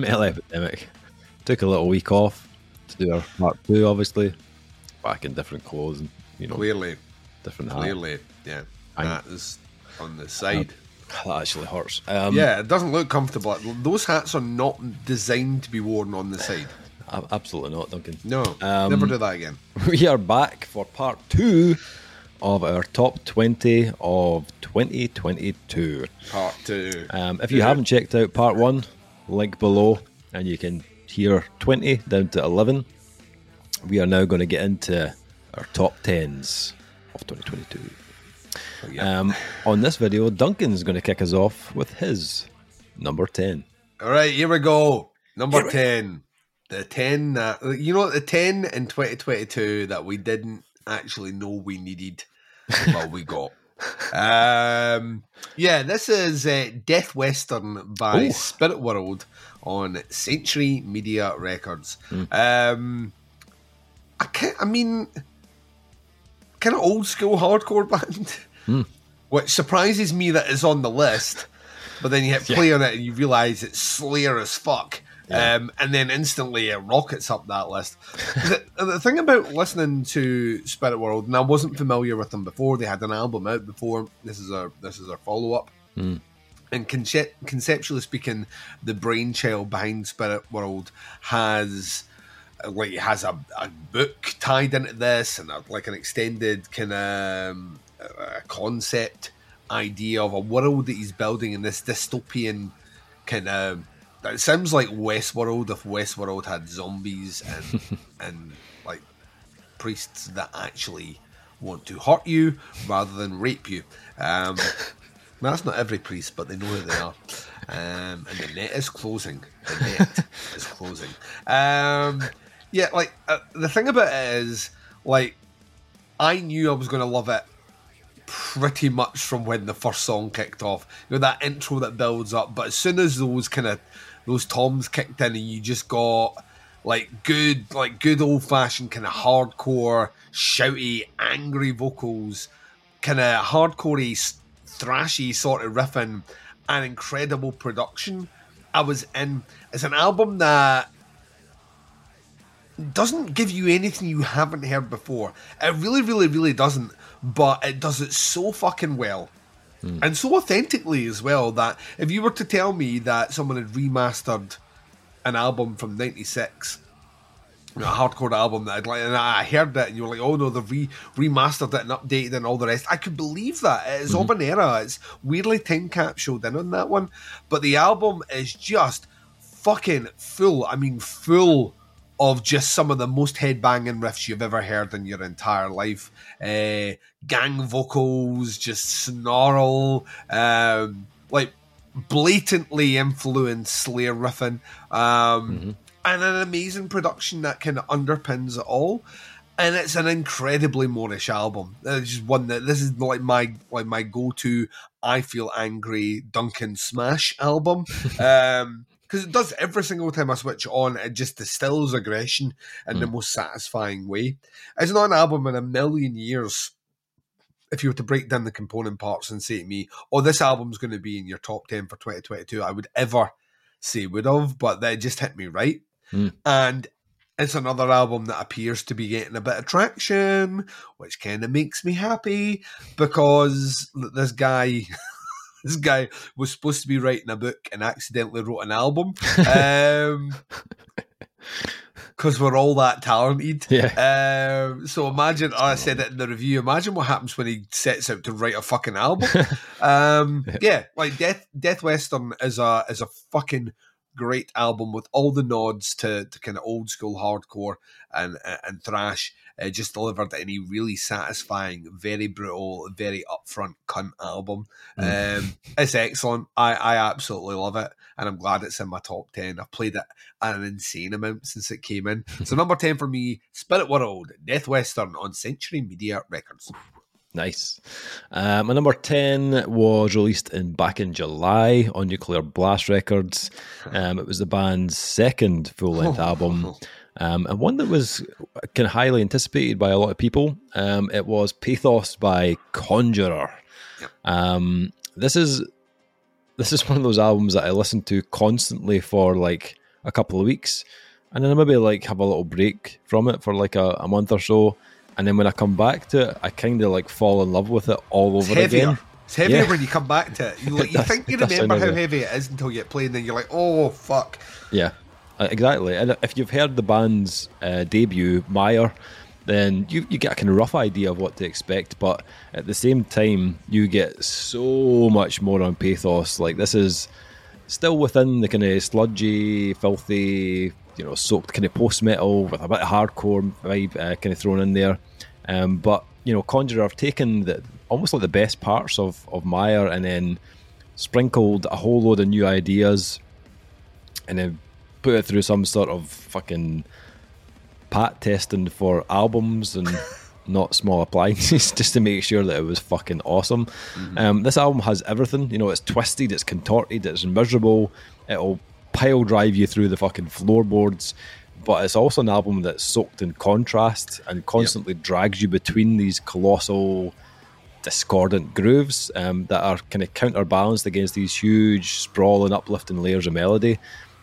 Metal Epidemic. Took a little week off to do our part two, obviously. Back in different clothes and, you know, Clearly, different hat. clearly, yeah. That is on the side. That actually hurts. Um, yeah, it doesn't look comfortable. Those hats are not designed to be worn on the side. Absolutely not, Duncan. No, Um, never do that again. We are back for part two of our top 20 of 2022. Part two. Um, if you haven't checked out part one, link below, and you can hear 20 down to 11. We are now going to get into our top 10s of 2022. yeah. Um, on this video, Duncan's going to kick us off with his number 10. All right, here we go. Number 10. The 10 that, you know, the 10 in 2022 that we didn't actually know we needed, well, we got. Um, yeah, this is uh, Death Western by Ooh. Spirit World on Century Media Records. Hmm. Um, I can't, I mean, kind of old school hardcore band, Hmm. which surprises me that it's on the list. But then you hit play on it and you realise it's Slayer as fuck. Um, and then instantly it rockets up that list. the, the thing about listening to Spirit World, and I wasn't familiar with them before, they had an album out before. This is our this is our follow up. And conce- conceptually speaking, the brainchild behind Spirit World has like has a, a book tied into this and a, like an extended kind of um, concept idea of a world that he's building in this dystopian kind of it sounds like Westworld if Westworld had zombies and and like priests that actually want to hurt you rather than rape you. Um, that's not every priest, but they know who they are. Um, and the net is closing. The net is closing. Um, yeah, like uh, the thing about it is, like, I knew I was going to love it pretty much from when the first song kicked off. You know that intro that builds up, but as soon as those kind of those toms kicked in, and you just got like good, like good old fashioned kind of hardcore, shouty, angry vocals, kind of hardcorey, thrashy sort of riffing, and incredible production. I was in. It's an album that doesn't give you anything you haven't heard before. It really, really, really doesn't. But it does it so fucking well. Mm. And so authentically as well that if you were to tell me that someone had remastered an album from '96, a hardcore album that I'd like, and I heard it, and you were like, "Oh no, they've re- remastered it and updated and all the rest." I could believe that it is mm-hmm. of an era. It's weirdly time capsuled in on that one, but the album is just fucking full. I mean, full of just some of the most headbanging riffs you've ever heard in your entire life. Uh, gang vocals, just snarl, um, like blatantly influenced Slayer riffing, um, and an amazing production that kind of underpins it all. And it's an incredibly Moorish album. It's just one that this is like my like my go to. I feel angry Duncan Smash album. Um, because it does every single time I switch it on, it just distills aggression in the most satisfying way. It's not an album in a million years. If you were to break down the component parts and say to me, "Oh, this album's going to be in your top ten for 2022," I would ever say would have, but that just hit me right. Mm. And it's another album that appears to be getting a bit of traction, which kind of makes me happy because this guy. This guy was supposed to be writing a book and accidentally wrote an album. Um, because we're all that talented. Yeah. Um, so imagine, I said it in the review. Imagine what happens when he sets out to write a fucking album. um, yeah, like Death Death Western is a is a fucking great album with all the nods to, to kind of old school hardcore and and thrash. Uh, just delivered any really satisfying, very brutal, very upfront cunt album. Um, it's excellent. I, I absolutely love it, and I'm glad it's in my top ten. I've played it an insane amount since it came in. so number ten for me, Spirit World, Death Western on Century Media Records. Nice. Uh, my number 10 was released in back in July on Nuclear Blast Records. Um, it was the band's second full length album, um, and one that was kind of highly anticipated by a lot of people. Um, it was Pathos by Conjurer. Um, this is this is one of those albums that I listen to constantly for like a couple of weeks, and then I maybe like have a little break from it for like a, a month or so, and then when I come back to it, I kind of like fall in love with it all over it's again. It's heavier yeah. when you come back to it. You, like, you think you remember how heavy it is until you get playing, then you're like, oh fuck. Yeah, exactly. And if you've heard the band's uh, debut, Mire, then you, you get a kind of rough idea of what to expect. But at the same time, you get so much more on pathos. Like this is still within the kind of sludgy, filthy, you know, soaked kind of post metal with a bit of hardcore vibe uh, kind of thrown in there. Um, but you know, Conjurer have taken the almost like the best parts of of Mire and then sprinkled a whole load of new ideas and then put it through some sort of fucking pat testing for albums and not small appliances just to make sure that it was fucking awesome. Mm-hmm. Um, this album has everything. You know, it's twisted, it's contorted, it's miserable. It'll pile drive you through the fucking floorboards. But it's also an album that's soaked in contrast and constantly yep. drags you between these colossal, discordant grooves um, that are kind of counterbalanced against these huge, sprawling, uplifting layers of melody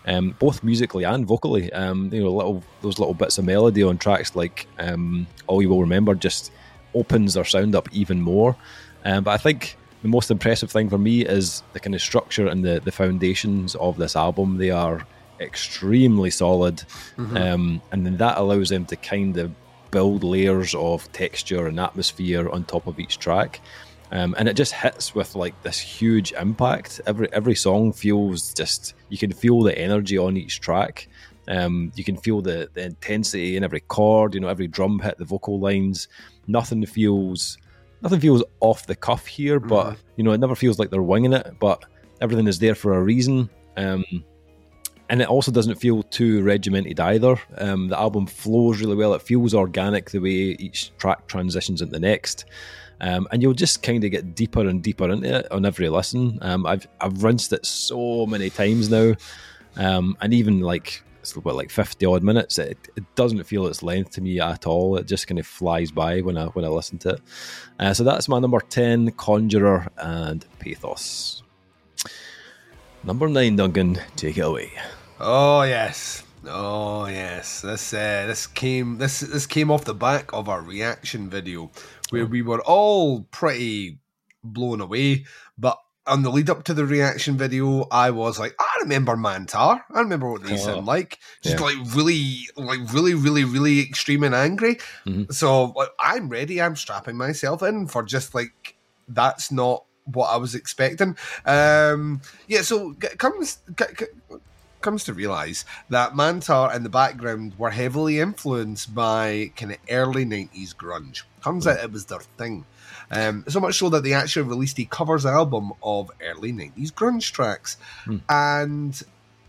um, both musically and vocally. Um, you know, little those little bits of melody on tracks like um, "All You Will Remember" just opens their sound up even more. Um, but I think the most impressive thing for me is the kind of structure and the the foundations of this album. They are extremely solid, mm-hmm. Um, and then that allows them to kind of build layers of texture and atmosphere on top of each track. Um, and it just hits with like this huge impact. Every every song feels just you can feel the energy on each track. Um, you can feel the, the intensity in every chord. You know, every drum hit, the vocal lines. Nothing feels nothing feels off the cuff here, but mm-hmm. you know, it never feels like they're winging it. But everything is there for a reason. Um, and it also doesn't feel too regimented either. Um, the album flows really well. It feels organic the way each track transitions into the next. Um, and you'll just kind of get deeper and deeper into it on every listen. Um, I've I've rinsed it so many times now, um, and even like about like fifty odd minutes. It, it, doesn't feel its length to me at all. It just kind of flies by when I when I listen to it. Uh, so that's my number ten, Conjurer and Pathos. Number nine, Duncan, take it away. Oh yes, oh yes. This uh, this came this this came off the back of our reaction video where we were all pretty blown away. But on the lead up to the reaction video, I was like, I remember Mantar. I remember what they oh, sound like. Just yeah. like really, like really, really, really extreme and angry. Mm-hmm. So like, I'm ready. I'm strapping myself in for just like that's not what I was expecting. Um, yeah. So comes comes to realize that Mantar in the background were heavily influenced by kind of early 90s grunge. Turns out it was their thing. Um, so much so that they actually released a covers album of early 90s grunge tracks. Hmm. And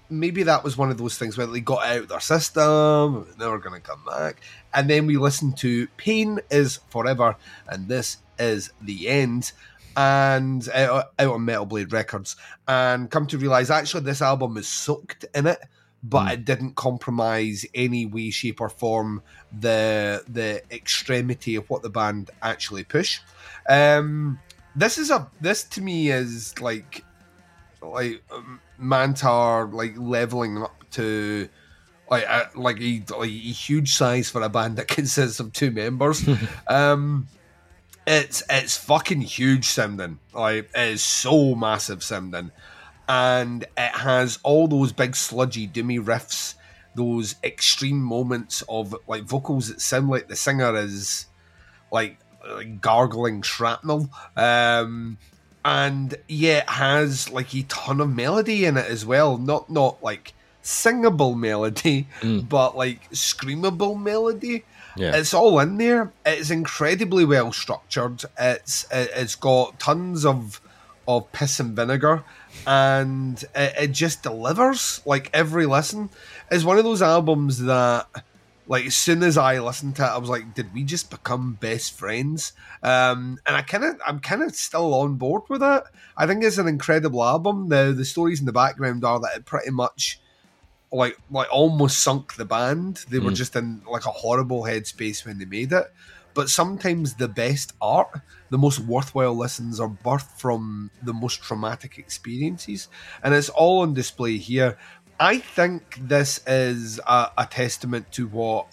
maybe that was one of those things where they got out their system, they were going to come back. And then we listened to Pain is Forever, and this is the end and out, out on Metal Blade Records, and come to realize actually this album is soaked in it, but mm. it didn't compromise any way, shape, or form the the extremity of what the band actually push. Um, this is a this to me is like like um, Mantar like leveling up to like a, like a, like a huge size for a band that consists of two members. um, it's it's fucking huge Simden. Like it is so massive Simden, And it has all those big sludgy doomy riffs, those extreme moments of like vocals that sound like the singer is like, like gargling shrapnel. Um and yeah, it has like a ton of melody in it as well. Not not like singable melody, mm. but like screamable melody. Yeah. It's all in there. It's incredibly well structured. It's it's got tons of of piss and vinegar, and it, it just delivers. Like every listen is one of those albums that, like, as soon as I listened to it, I was like, "Did we just become best friends?" Um, and I kind of, I'm kind of still on board with it. I think it's an incredible album. The the stories in the background are that it pretty much like like almost sunk the band. They were mm. just in like a horrible headspace when they made it. but sometimes the best art, the most worthwhile listens, are birthed from the most traumatic experiences, and it's all on display here. I think this is a, a testament to what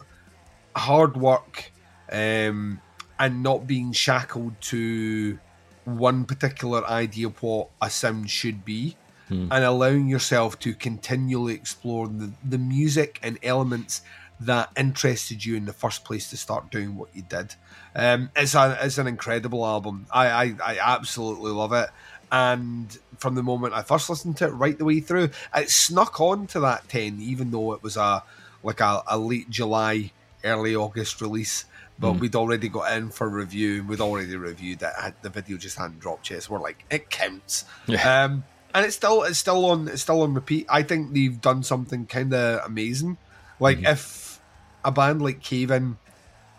hard work um, and not being shackled to one particular idea of what a sound should be hmm. and allowing yourself to continually explore the, the music and elements that interested you in the first place to start doing what you did. Um, it's, a, it's an incredible album. I, I, I absolutely love it. And from the moment I first listened to it right the way through, it snuck on to that 10, even though it was a like a, a late July, early August release but mm. we'd already got in for review. And we'd already reviewed it. The video just hadn't dropped yet. So we're like, it counts. Yeah. Um, and it's still it's still on it's still on repeat. I think they've done something kind of amazing. Like mm-hmm. if a band like Cave In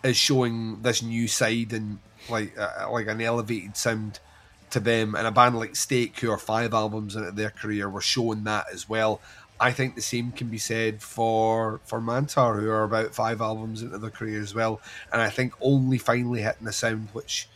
is showing this new side and like uh, like an elevated sound to them, and a band like Stake, who are five albums into their career, were showing that as well. I think the same can be said for for Mantar, who are about five albums into their career as well, and I think only finally hitting a sound which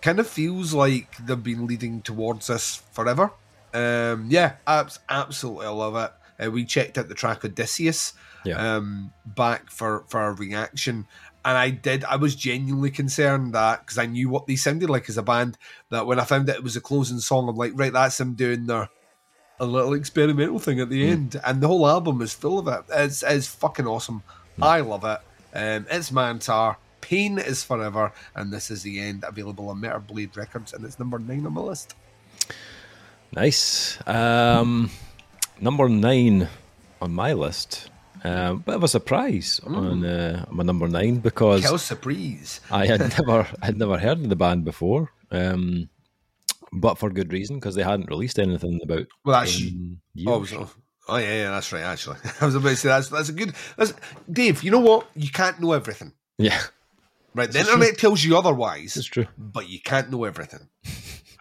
kind of feels like they've been leading towards this forever. Um, yeah, abs- absolutely, I love it. Uh, we checked out the track Odysseus yeah. um, back for for a reaction, and I did. I was genuinely concerned that because I knew what they sounded like as a band. That when I found that it was a closing song, I'm like, right, that's them doing their a little experimental thing at the mm. end, and the whole album is full of it. It's, it's fucking awesome. Mm. I love it. Um, it's Mantar. Pain is forever, and this is the end. Available on Metal Blade Records, and it's number nine on my list. Nice. Um, number nine on my list. Uh, bit of a surprise mm. on uh, my number nine because Quelle surprise! I had never, had never heard of the band before. Um, but for good reason because they hadn't released anything about. Well, oh, oh yeah, yeah, that's right. Actually, I was about to say that's that's a good. That's Dave. You know what? You can't know everything. Yeah. Right. The internet true. tells you otherwise. It's true. But you can't know everything.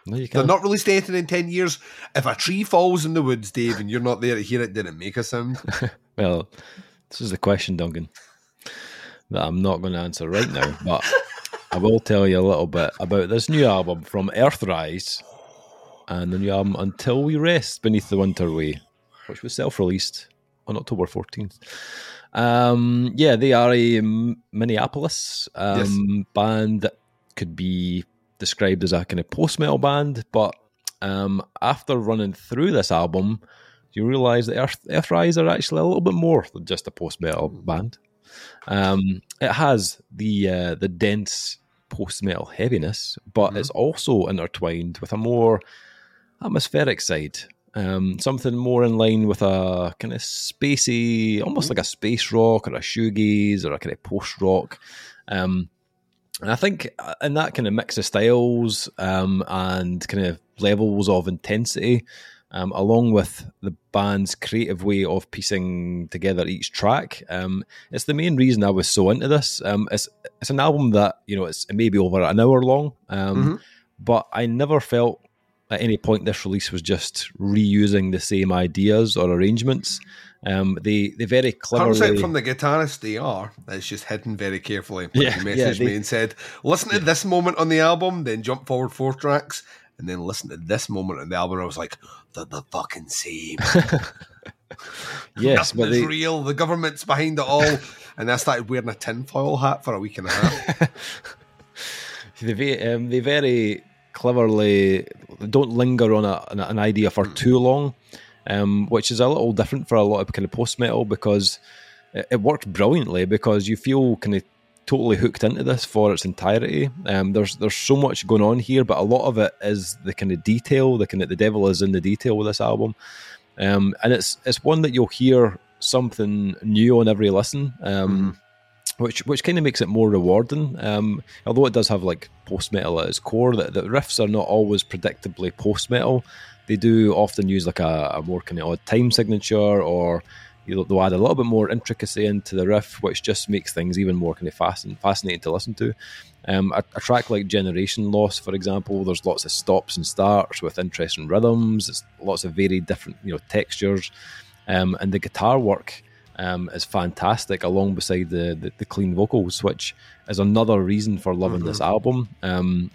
No, you can't. They're not released anything in ten years. If a tree falls in the woods, Dave, and you're not there to hear it, did it make a sound? well, this is the question, Duncan, that I'm not going to answer right now, but. I will tell you a little bit about this new album from Earthrise and the new album Until We Rest Beneath the Winter Way, which was self released on October 14th. Um, yeah, they are a Minneapolis um, yes. band that could be described as a kind of post metal band, but um, after running through this album, you realise that Earth, Earthrise are actually a little bit more than just a post metal band. Um, it has the uh, the dense post metal heaviness, but mm-hmm. it's also intertwined with a more atmospheric side. Um, something more in line with a kind of spacey, almost mm-hmm. like a space rock or a shoegaze or a kind of post rock. Um, and I think uh, in that kind of mix of styles um, and kind of levels of intensity, um, along with the band's creative way of piecing together each track. Um, it's the main reason I was so into this. Um, it's it's an album that you know it's it may be over an hour long, um, mm-hmm. but I never felt at any point this release was just reusing the same ideas or arrangements. Um, they they very cleverly. Turns out from the guitarist they are. It's just hidden very carefully. Yeah, he messaged yeah, they, me and said, "Listen to this moment on the album, then jump forward four tracks, and then listen to this moment on the album. I was like, they're the fucking same. yes, but they... real. The government's behind it all. and I started wearing a tinfoil hat for a week and a half. they, um, they very cleverly don't linger on a, an idea for too long, um, which is a little different for a lot of kind of post metal because it, it worked brilliantly because you feel kind of totally hooked into this for its entirety. Um, there's there's so much going on here, but a lot of it is the kind of detail. The kind of the devil is in the detail with this album, um, and it's it's one that you'll hear something new on every listen. Um, mm-hmm. Which, which kind of makes it more rewarding. Um, although it does have like post metal at its core, the, the riffs are not always predictably post metal. They do often use like a, a more kind of odd time signature or you they'll add a little bit more intricacy into the riff, which just makes things even more kind of fascinating, fascinating to listen to. Um, a, a, track like Generation Loss, for example, there's lots of stops and starts with interesting rhythms. It's lots of very different, you know, textures, um, and the guitar work um, is fantastic, along beside the, the, the clean vocals, which is another reason for loving mm-hmm. this album. Um,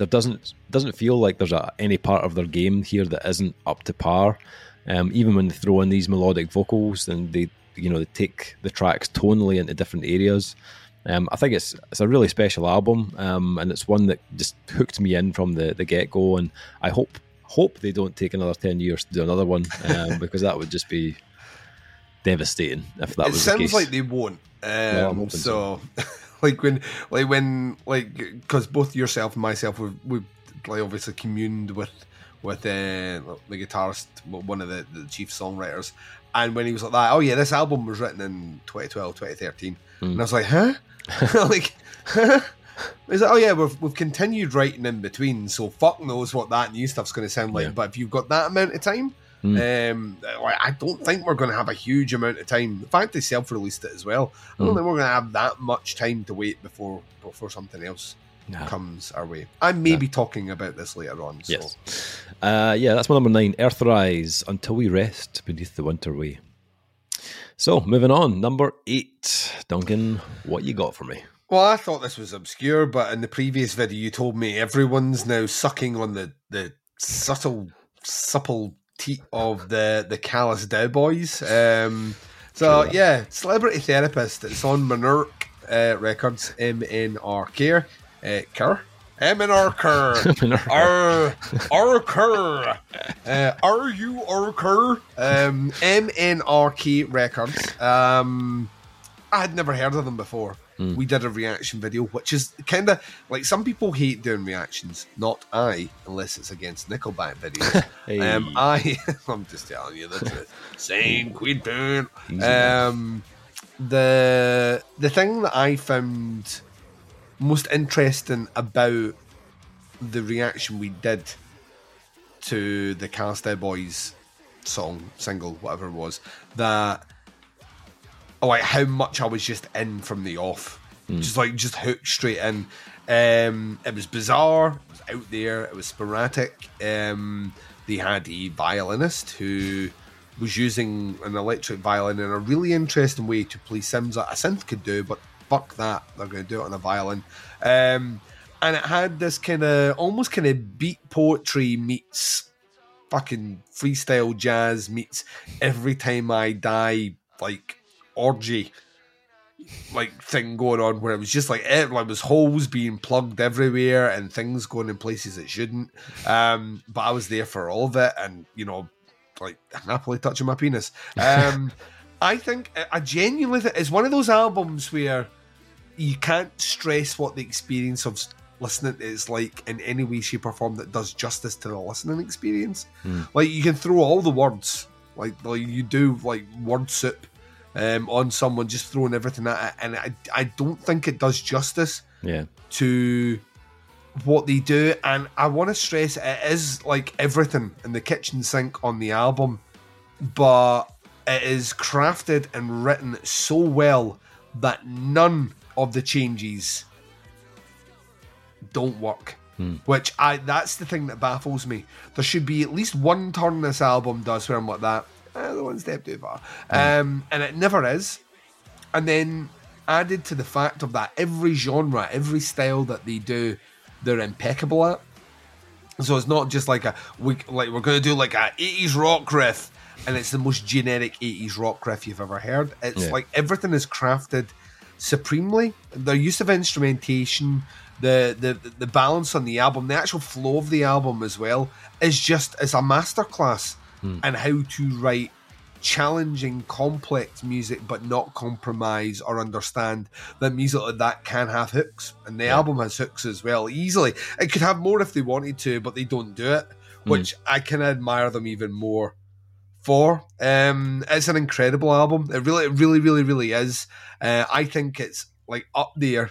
there doesn't doesn't feel like there's a, any part of their game here that isn't up to par. Um, even when they throw in these melodic vocals and they you know they take the tracks tonally into different areas. Um, I think it's it's a really special album, um, and it's one that just hooked me in from the, the get go. And I hope hope they don't take another ten years to do another one um, because that would just be devastating if that it was. It sounds like they won't. Um, so, so. like when like when like because both yourself and myself we've, we've like obviously communed with with uh, the guitarist, one of the, the chief songwriters, and when he was like that, oh yeah, this album was written in 2012, 2013, mm. and I was like, huh, like. Huh? He's like, oh yeah, we've, we've continued writing in between, so fuck knows what that new stuff's going to sound like. Yeah. But if you've got that amount of time, Mm. Um, I don't think we're going to have a huge amount of time. The fact they self-released it as well, I don't mm. think we're going to have that much time to wait before before something else no. comes our way. I may no. be talking about this later on. So. Yes, uh, yeah, that's my number nine. Earthrise, until we rest beneath the winter way. So moving on, number eight, Duncan, what you got for me? Well, I thought this was obscure, but in the previous video, you told me everyone's now sucking on the the subtle supple teat of the the Callous Daoboys. Um, so sure. yeah, Celebrity Therapist. It's on Monarch uh, Records, MNR uh, Kerr. MNR Kerr. R R Kerr. Uh, are you R Kerr? Um, MNRK Records. Um, I had never heard of them before. Mm. We did a reaction video, which is kind of like some people hate doing reactions. Not I, unless it's against Nickelback videos. hey. um, I, I'm just telling you the truth. Same Queen Poon. Um, the the thing that I found most interesting about the reaction we did to the Daoboys song, single, whatever it was, that oh, like how much I was just in from the off, mm. just like just hooked straight in. Um, it was bizarre. It was out there. It was sporadic. Um, they had a violinist who was using an electric violin in a really interesting way to play sims that a synth could do, but fuck that, they're going to do it on a violin. Um, and it had this kind of almost kind of beat poetry meets fucking freestyle jazz meets every time I die like orgy like thing going on where it was just like it like was holes being plugged everywhere and things going in places it shouldn't. Um, but I was there for all of it, and you know, like happily touching my penis. Um, I think I genuinely think it's one of those albums where you can't stress what the experience of listening is like in any way, shape, or form that does justice to the listening experience. Mm. Like you can throw all the words, like like you do, like word soup um, on someone, just throwing everything at it, and I, I don't think it does justice. Yeah. To what they do, and I want to stress it is like everything in the kitchen sink on the album, but it is crafted and written so well that none of the changes don't work. Hmm. Which I that's the thing that baffles me. There should be at least one turn this album does where I'm like that the one step too far. Um, and it never is. And then added to the fact of that, every genre, every style that they do, they're impeccable at. So it's not just like a we like we're going to do like a 80s rock riff, and it's the most generic 80s rock riff you've ever heard. It's yeah. like everything is crafted supremely. Their use of instrumentation, the, the the balance on the album, the actual flow of the album as well, is just is a masterclass mm. and how to write challenging, complex music, but not compromise or understand that music like that can have hooks. And the yeah. album has hooks as well, easily. It could have more if they wanted to, but they don't do it, hmm. which mm. I can admire them even more for. Um, it's an incredible album. It really, it really, really, really is. Uh, I think it's like up there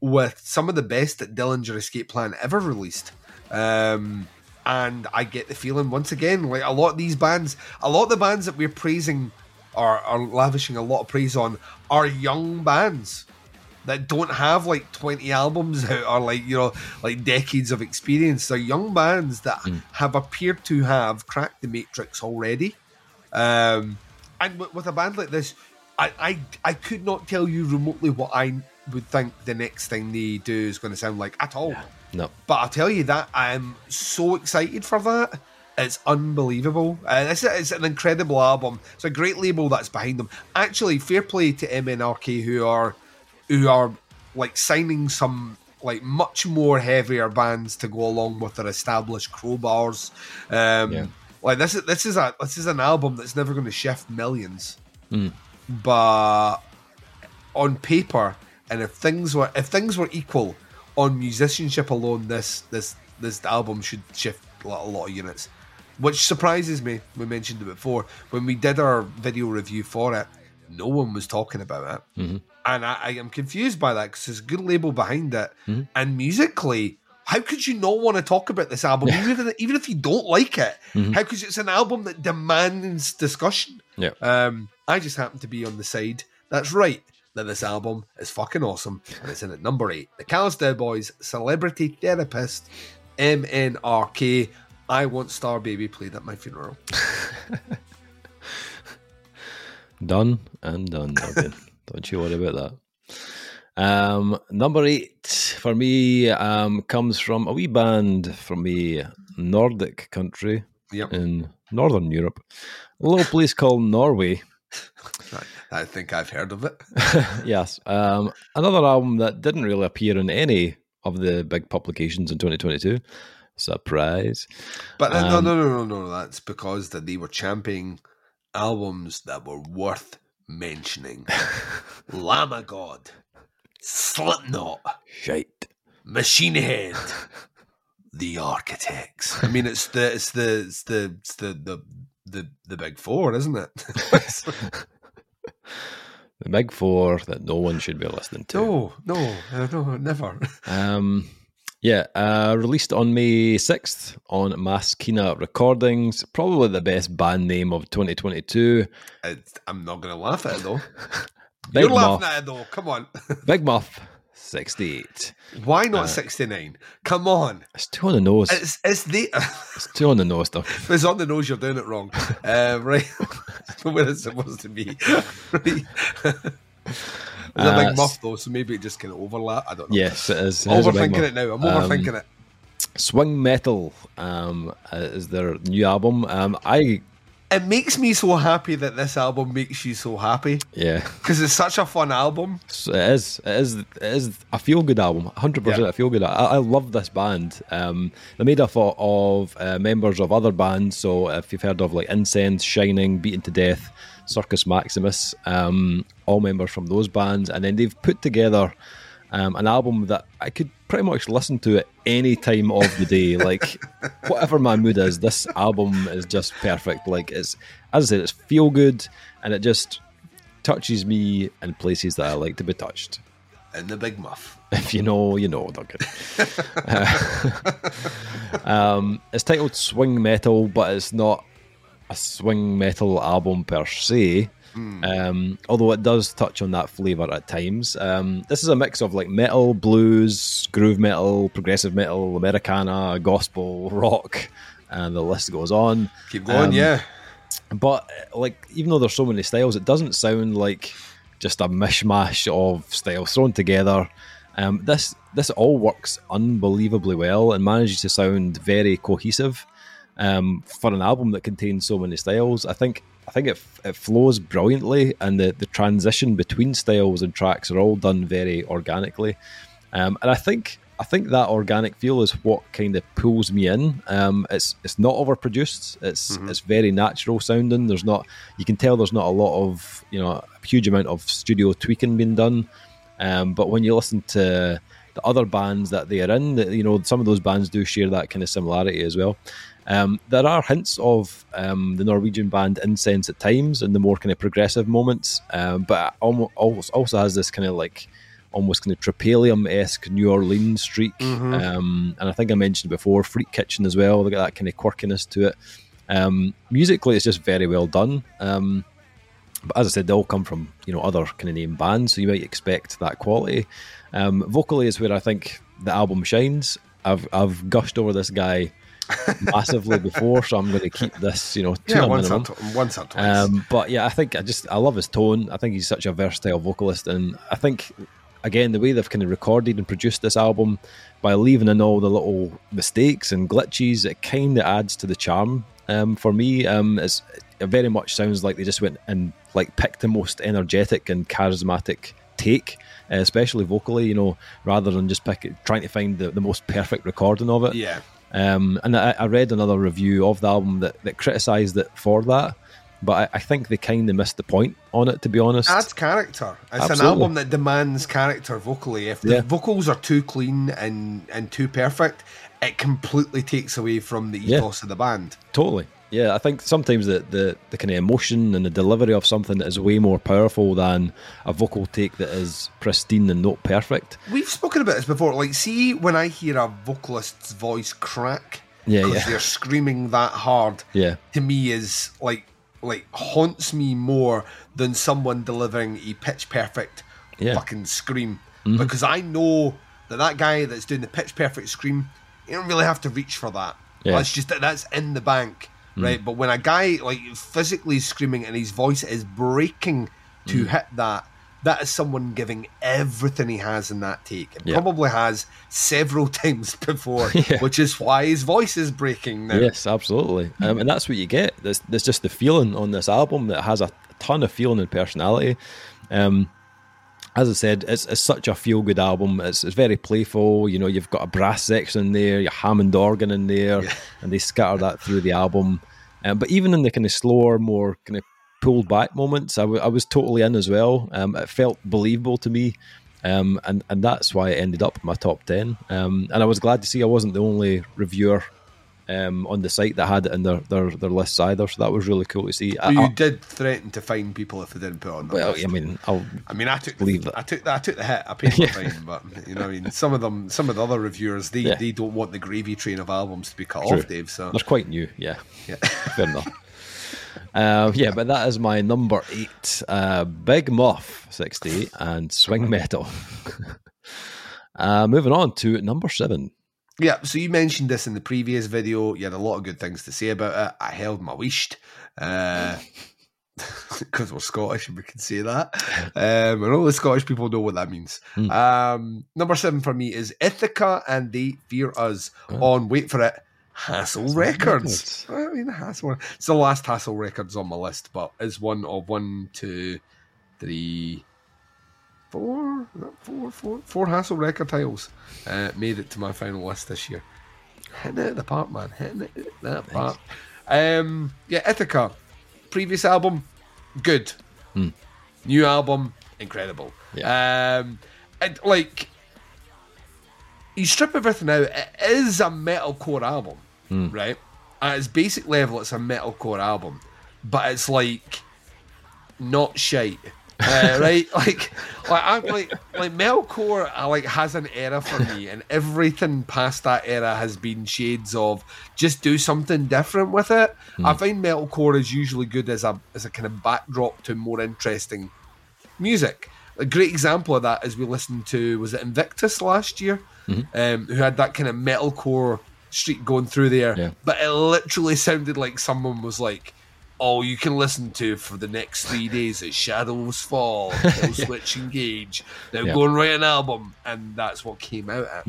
with some of the best that Dillinger Escape Plan ever released. Um, and I get the feeling once again, like a lot of these bands, a lot of the bands that we're praising are, are lavishing a lot of praise on are young bands that don't have like 20 albums out or like you know like decades of experience they're young bands that mm. have appeared to have cracked the matrix already um, and with, with a band like this, I, I I could not tell you remotely what I would think the next thing they do is going to sound like at all. No. But I'll tell you that I am so excited for that. It's unbelievable. Uh, it's, it's an incredible album. It's a great label that's behind them. Actually, fair play to MNRK who are who are like signing some like much more heavier bands to go along with their established crowbars. Um, Yeah. Like this is this is a this is an album that's never going to shift millions, Mm. but on paper, and if things were if things were equal on musicianship alone, this this this album should shift a lot, of units, which surprises me. We mentioned it before when we did our video review for it. No one was talking about it, mm-hmm. and I, I am confused by that because there's a good label behind it, mm-hmm. and musically. How could you not want to talk about this album, even if, even if you don't like it? Mm-hmm. How could you, it's an album that demands discussion? Yeah. Um, I just happen to be on the side that's right that this album is fucking awesome, and it's in at number eight. The Callous Boys, Celebrity Therapist, MNRK. I want Star Baby played at my funeral. Done and done, Duggan. Don't you worry about that. Um, number eight for me um, comes from a wee band from a Nordic country Yep, in Northern Europe, a little place called Norway. I, I think I've heard of it. yes, um, another album that didn't really appear in any of the big publications in 2022. Surprise! But uh, no, Um, no, no, no, no. That's because that they were championing albums that were worth mentioning. Lamb of God, Slipknot, Shite. Machine Head, The Architects. I mean, it's the it's the it's the it's the the the, the big four, isn't it? The big four that no one should be listening to. no, no, uh, no, never. Um, yeah, uh, released on May 6th on Maskina Recordings. Probably the best band name of 2022. It's, I'm not going to laugh at it though. You're Muff. laughing at it though. Come on. Big Muff, 68. Why not Uh, 69? Come on. It's too on the nose. It's it's the. It's too on the nose, stuff. If it's on the nose, you're doing it wrong. Uh, right. Where it's supposed to be. right. It's a Uh, big muff, though, so maybe it just kind of overlap. I don't know. Yes, it is. It is a Overthinking muff. it now. I'm Um, overthinking it. Swing Metal um, uh, is their new album. Um, I, It makes me so happy that this album makes you so happy yeah, because it's such a fun album. It is. It is. It is a feel good album. Hundred percent Yeah. a feel good. I, I love this band. Um, they're made up of, of uh, members of other bands. So if you've heard of like Insense, Shining, Beaten to Death, Circus Maximus, um, all members from those bands, and then they've put together um, an album that I could pretty much listen to at any time of the day. like whatever my mood is, this album is just perfect. Like it's as I said, it's feel good, and it just touches me in places that I like to be touched. In the big muff. If you know, you know, Duncan. Uh, um, it's titled Swing Metal, but it's not a swing metal album per se. Um, although it does touch on that flavour at times. Um, this is a mix of like metal, blues, groove metal, progressive metal, Americana, gospel, rock, and the list goes on. Keep going, Um, yeah. But like, even though there's so many styles, it doesn't sound like just a mishmash of styles thrown together. Um, this this all works unbelievably well and manages to sound very cohesive um, for an album that contains so many styles. I think I think it, it flows brilliantly, and the, the transition between styles and tracks are all done very organically. Um, and I think I think that organic feel is what kind of pulls me in. Um, it's it's not overproduced. It's it's very natural sounding. There's not you can tell there's not a lot of you know a huge amount of studio tweaking being done. Um, but when you listen to the other bands that they are in, that you know some of those bands do share that kind of similarity as well. Um, there are hints of um, the Norwegian band Insense at times in the more kind of progressive moments, um, but it almo- also has this kind of like almost kind of Trepalium esque New Orleans streak. Um, and I think I mentioned before Freak Kitchen as well. They got that kind of quirkiness to it. Um, musically, it's just very well done. Um, but as I said, they all come from you know other kind of name bands, so you might expect that quality. Um, vocally is where I think the album shines. I've I've gushed over this guy massively before, so I'm going to keep this, you know, to Yeah, a once or, once or twice. Um, but yeah, I think I just I love his tone. I think he's such a versatile vocalist, and I think again the way they've kind of recorded and produced this album by leaving in all the little mistakes and glitches, it kind of adds to the charm um, for me. Um, it's, it very much sounds like they just went and like picked the most energetic and charismatic take. Especially vocally, you know, rather than just pick it, trying to find the, the most perfect recording of it. yeah. Um, and I, I read another review of the album that, that criticised it for that, but I, I think they kind of missed the point on it, to be honest. adds character. It's an album that demands character vocally. If the Yeah. vocals are too clean and and too perfect, it completely takes away from the Yeah. ethos of the band. Totally. Yeah, I think sometimes the, the, the kind of emotion and the delivery of something is way more powerful than a vocal take that is pristine and not perfect. We've spoken about this before. Like, see when I hear a vocalist's voice crack, Yeah, because yeah. they're screaming that hard. Yeah. to me is like like haunts me more than someone delivering a pitch perfect Yeah. Mm-hmm. fucking scream because I know that that guy that's doing the pitch perfect scream, you don't really have to reach for that. Yeah. That's just that that's in the bank, right? But when a guy like physically screaming and his voice is breaking to Mm. hit that. That is someone giving everything he has in that take. It Yeah. probably has several times before, Yeah. which is why his voice is breaking now. Yes, absolutely. Um, and that's what you get. There's, there's just the feeling on this album that has a ton of feeling and personality. Um, as I said, it's, it's such a feel good album. It's, it's very playful. You know, you've got a brass section in there, your Hammond organ in there, Yeah. and they scatter that through the album. Um, but even in the kind of slower, more kind of pulled back moments, I, w- I was totally in as well. Um, it felt believable to me. Um, and, and that's why it ended up in my top 10. Um, and I was glad to see I wasn't the only reviewer um, on the site that had it in their, their, their lists either. So that was really cool to see. I, you I- did threaten to fine people if they didn't put on. Well, list. I mean, I'll I mean, I took Leave the. I took the, I took the hit. I paid my fine, but you know, I mean, some of them, some of the other reviewers, they, Yeah. they don't want the gravy train of albums to be cut True. off, Dave. So They're quite new, yeah. yeah. Fair enough. Uh, yeah, but that is my number eight. Uh, Big Muff, 68, and Swing Metal. uh, moving on to number seven. Yeah, so you mentioned this in the previous video. You had a lot of good things to say about it. I held my wished. Because we're Scottish and we can say that. Um, and all the Scottish people know what that means. Hmm. Um, number seven for me is Ithaca and They Fear Us on, wait for it, Hassle Records. I mean, Hassle. It's the last Hassle Records on my list, but is one of one, two, three, four, is that four, four, four Hassle record titles uh, made it to my final list this year. Hitting it at the park, man. Hitting it at that park. Um, yeah, Ithaca. Previous album, good. New album, incredible. Um, and like, you strip everything out, it is a metalcore album, right? At its basic level, it's a metalcore album, but it's like not shite. Uh, right, like, like I'm like, like metalcore, uh, like has an era for me, and everything past that era has been shades of just do something different with it. I find metalcore is usually good as a as a kind of backdrop to more interesting music. A great example of that is we listened to was it Invictus last year, um, who had that kind of metalcore streak going through there, Yeah. but it literally sounded like someone was like, "All you can listen to for the next three days is Shadows Fall, Killswitch Engage. They're going to write an album," and that's what came out at.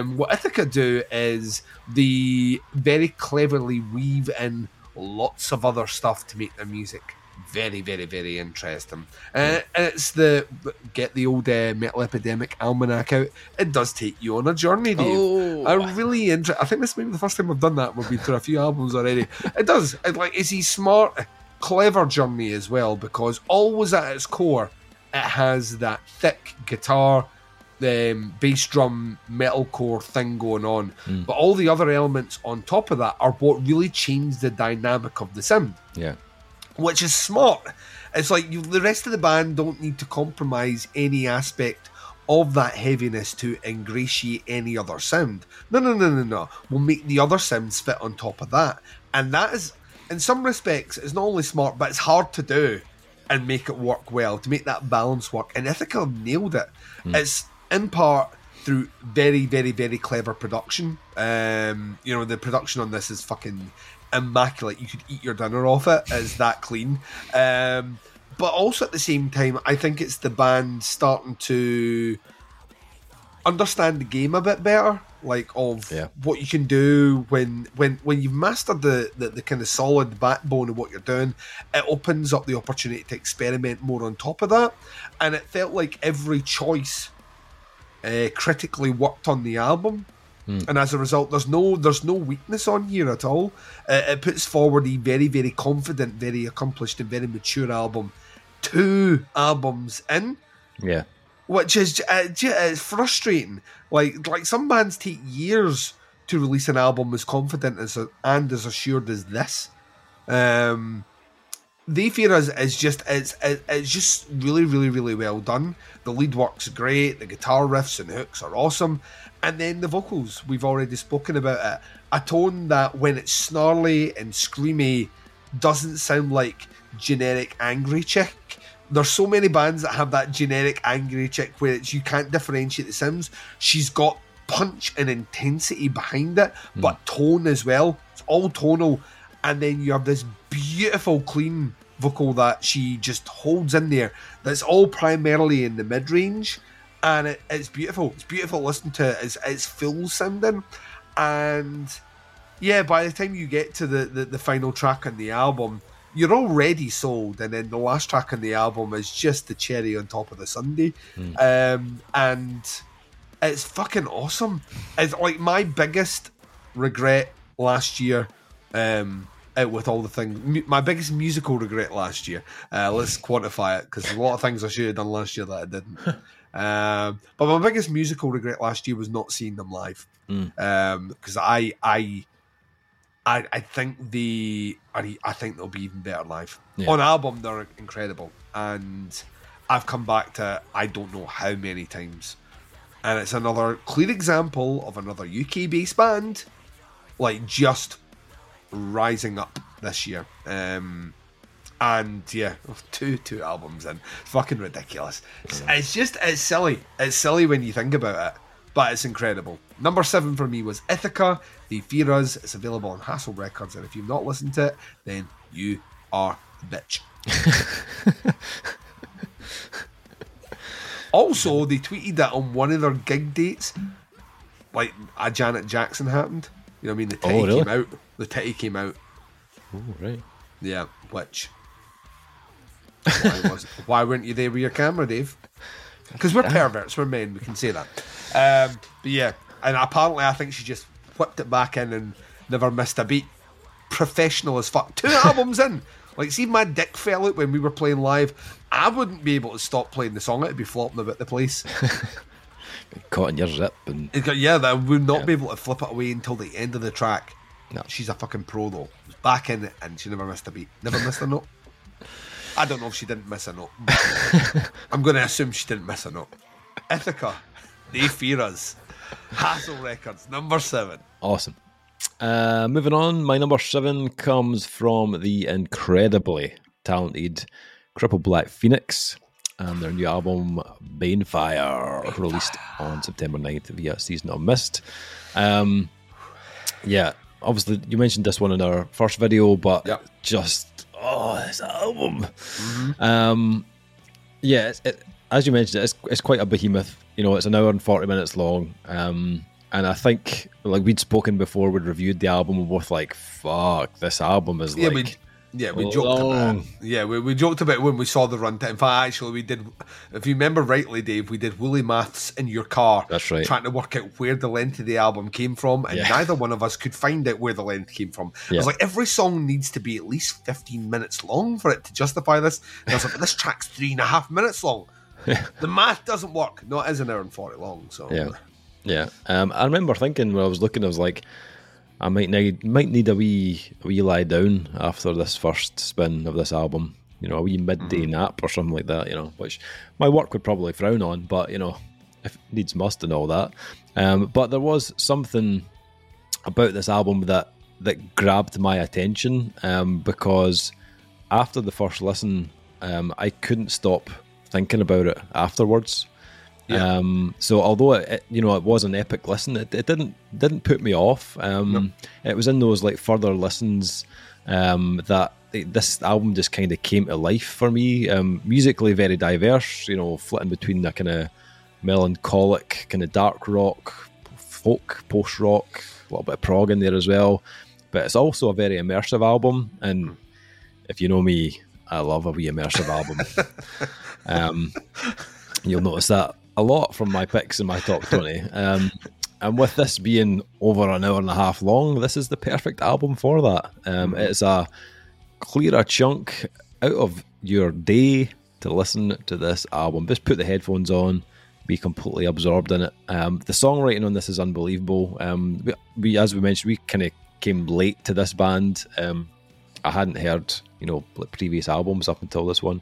Um, what Ithaca do is they very cleverly weave in lots of other stuff to make their music very, very, very interesting. Uh, and it's the get the old uh, Metal Epidemic almanac out. It does take you on a journey, Dave. Oh. A really inter- I think this may be the first time I've done that. We've been through a few albums already. It does. It, like it's a smart, clever journey as well because always at its core, it has that thick guitar um, bass drum metalcore thing going on. But all the other elements on top of that are what really change the dynamic of the sound, Yeah. Which is smart. It's like you, the rest of the band don't need to compromise any aspect of that heaviness to ingratiate any other sound. No, no, no, no, no. We'll make the other sounds fit on top of that. And that is, in some respects, it's not only smart, but it's hard to do and make it work well, to make that balance work. And Ithaca nailed it. It's in part through very, very, very clever production. Um, you know, the production on this is fucking immaculate. You could eat your dinner off it. It's that clean. Um, but also at the same time, I think it's the band starting to understand the game a bit better like of Yeah. what you can do when when when you've mastered the, the the kind of solid backbone of what you're doing it opens up the opportunity to experiment more on top of that and it felt like every choice uh, critically worked on the album and as a result there's no there's no weakness on here at all uh, it puts forward a very very confident very accomplished and very mature album two albums in Yeah. which is uh, it's frustrating. Like like some bands take years to release an album as confident as and as assured as this. Um, they fear us is just it's it- it's just really really really well done. The lead works great. The guitar riffs and hooks are awesome, and then the vocals we've already spoken about it. A tone that when it's snarly and screamy doesn't sound like generic angry chick. There's so many bands that have that generic angry chick where it's, you can't differentiate the sounds. She's got punch and intensity behind it, hmm. but tone as well. It's all tonal, and then you have this beautiful, clean vocal that she just holds in there. That's all primarily in the mid range, and it, it's beautiful. It's beautiful to listen to. It's it's full sounding, and yeah, by the time you get to the, the, the final track on the album, you're already sold, and then the last track on the album is just the cherry on top of the sundae, um, and it's fucking awesome. It's like my biggest regret last year. Um, out with all the things, my biggest musical regret last year. Uh, let's quantify it because a lot of things I should have done last year that I didn't. um, but my biggest musical regret last year was not seeing them live because I I I I think the I, I think they'll be even better live Yeah. on album. They're incredible, and I've come back to I don't know how many times, and it's another clear example of another UK based band like just rising up this year. Um, and yeah, two two albums in, fucking ridiculous. It's, it's just it's silly. It's silly when you think about it, but it's incredible. Number seven for me was Ithaca. They Fear Us. It's available on Hassle Records, and if you've not listened to it, then you are a bitch. also, they tweeted that on one of their gig dates, like a Janet Jackson happened. You know what I mean? The titty Oh, really? came out. The titty came out. Oh, right. Yeah, which. Why, was, why weren't you there with your camera, Dave? Because we're perverts, we're men, we can say that. Um, but yeah, and apparently I think she just whipped it back in and never missed a beat. Professional as fuck. Two albums in. Like, see, my dick fell out when we were playing live. I wouldn't be able to stop playing the song. It'd be flopping about the place. Caught in your zip and yeah, that would not be able to flip it away until the end of the track. No. She's a fucking pro though. Back in it and she never missed a beat. Never missed a note. I don't know if she didn't miss a note. I'm going to assume she didn't miss a note. Ithaca, they fear us. Hassle Records, number seven. awesome. Uh, moving on, my number seven comes from the incredibly talented Cripple Black Phoenix and their new album Banefire, released on September 9th via Season of Mist. Um, yeah, obviously, you mentioned this one in our first video, but Yep. just, oh, this album. Um, yeah, it's, it, as you mentioned, it's, it's quite a behemoth. You know, it's an hour and 40 minutes long. Um, and I think, like, we'd spoken before, we'd reviewed the album, and we're both like, fuck, this album is Yeah, like. we yeah we joked about long. it. Yeah, we, we joked about when we saw the runtime. In fact, actually, we did. If you remember rightly, Dave, we did woolly maths in your car. That's right. Trying to work out where the length of the album came from, and Yeah. neither one of us could find out where the length came from. I was like, every song needs to be at least fifteen minutes long for it to justify this. And I was like, this track's three and a half minutes long. the math doesn't work. No, it is an hour and forty long. So Yeah, yeah. Um, I remember thinking when I was looking, I was like, I might need might need a wee a wee lie down after this first spin of this album. You know, a wee midday nap or something like that. You know, which my work would probably frown on, but you know, if needs must and all that. Um, but there was something about this album that that grabbed my attention um, because after the first listen, um, I couldn't stop thinking about it afterwards. Yeah. Um, so although it, you know it was an epic listen, it, it didn't didn't put me off. Um, It was in those like further listens um, that it- this album just kind of came to life for me. Um, musically very diverse, you know, flitting between the kind of melancholic, kind of dark rock, folk, post rock, a little bit of prog in there as well. But it's also a very immersive album, and if you know me, I love a wee immersive album. um, you'll notice that a lot from my picks in my top 20. Um, and with this being over an hour and a half long, this is the perfect album for that. Um, it's a clear a chunk out of your day to listen to this album. Just put the headphones on, be completely absorbed in it. Um, the songwriting on this is unbelievable. Um, we, we, as we mentioned, we kind of came late to this band. Um, I hadn't heard, you know, previous albums up until this one,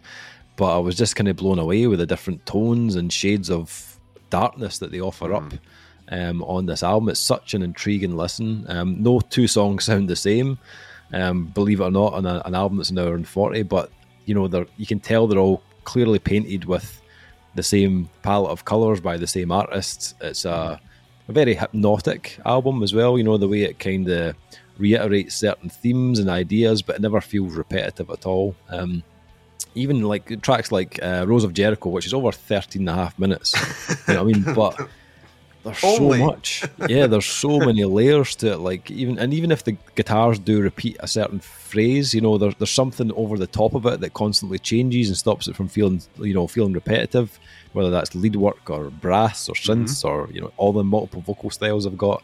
but I was just kind of blown away with the different tones and shades of darkness that they offer up um, on this album. It's such an intriguing listen. Um, no two songs sound the same, um, believe it or not, on a, an album that's an hour and forty. But you know, they're, you can tell they're all clearly painted with the same palette of colors by the same artists. It's a, a very hypnotic album as well. You know, the way it kind of reiterates certain themes and ideas, but it never feels repetitive at all. Um, even like tracks like uh, Rose of Jericho, which is over 13 and a half minutes. you know what I mean? But there's Only. so much. Yeah, there's so many layers to it. Like even and even if the guitars do repeat a certain phrase, you know, there's there's something over the top of it that constantly changes and stops it from feeling you know feeling repetitive. Whether that's lead work or brass or synths or you know all the multiple vocal styles I've got,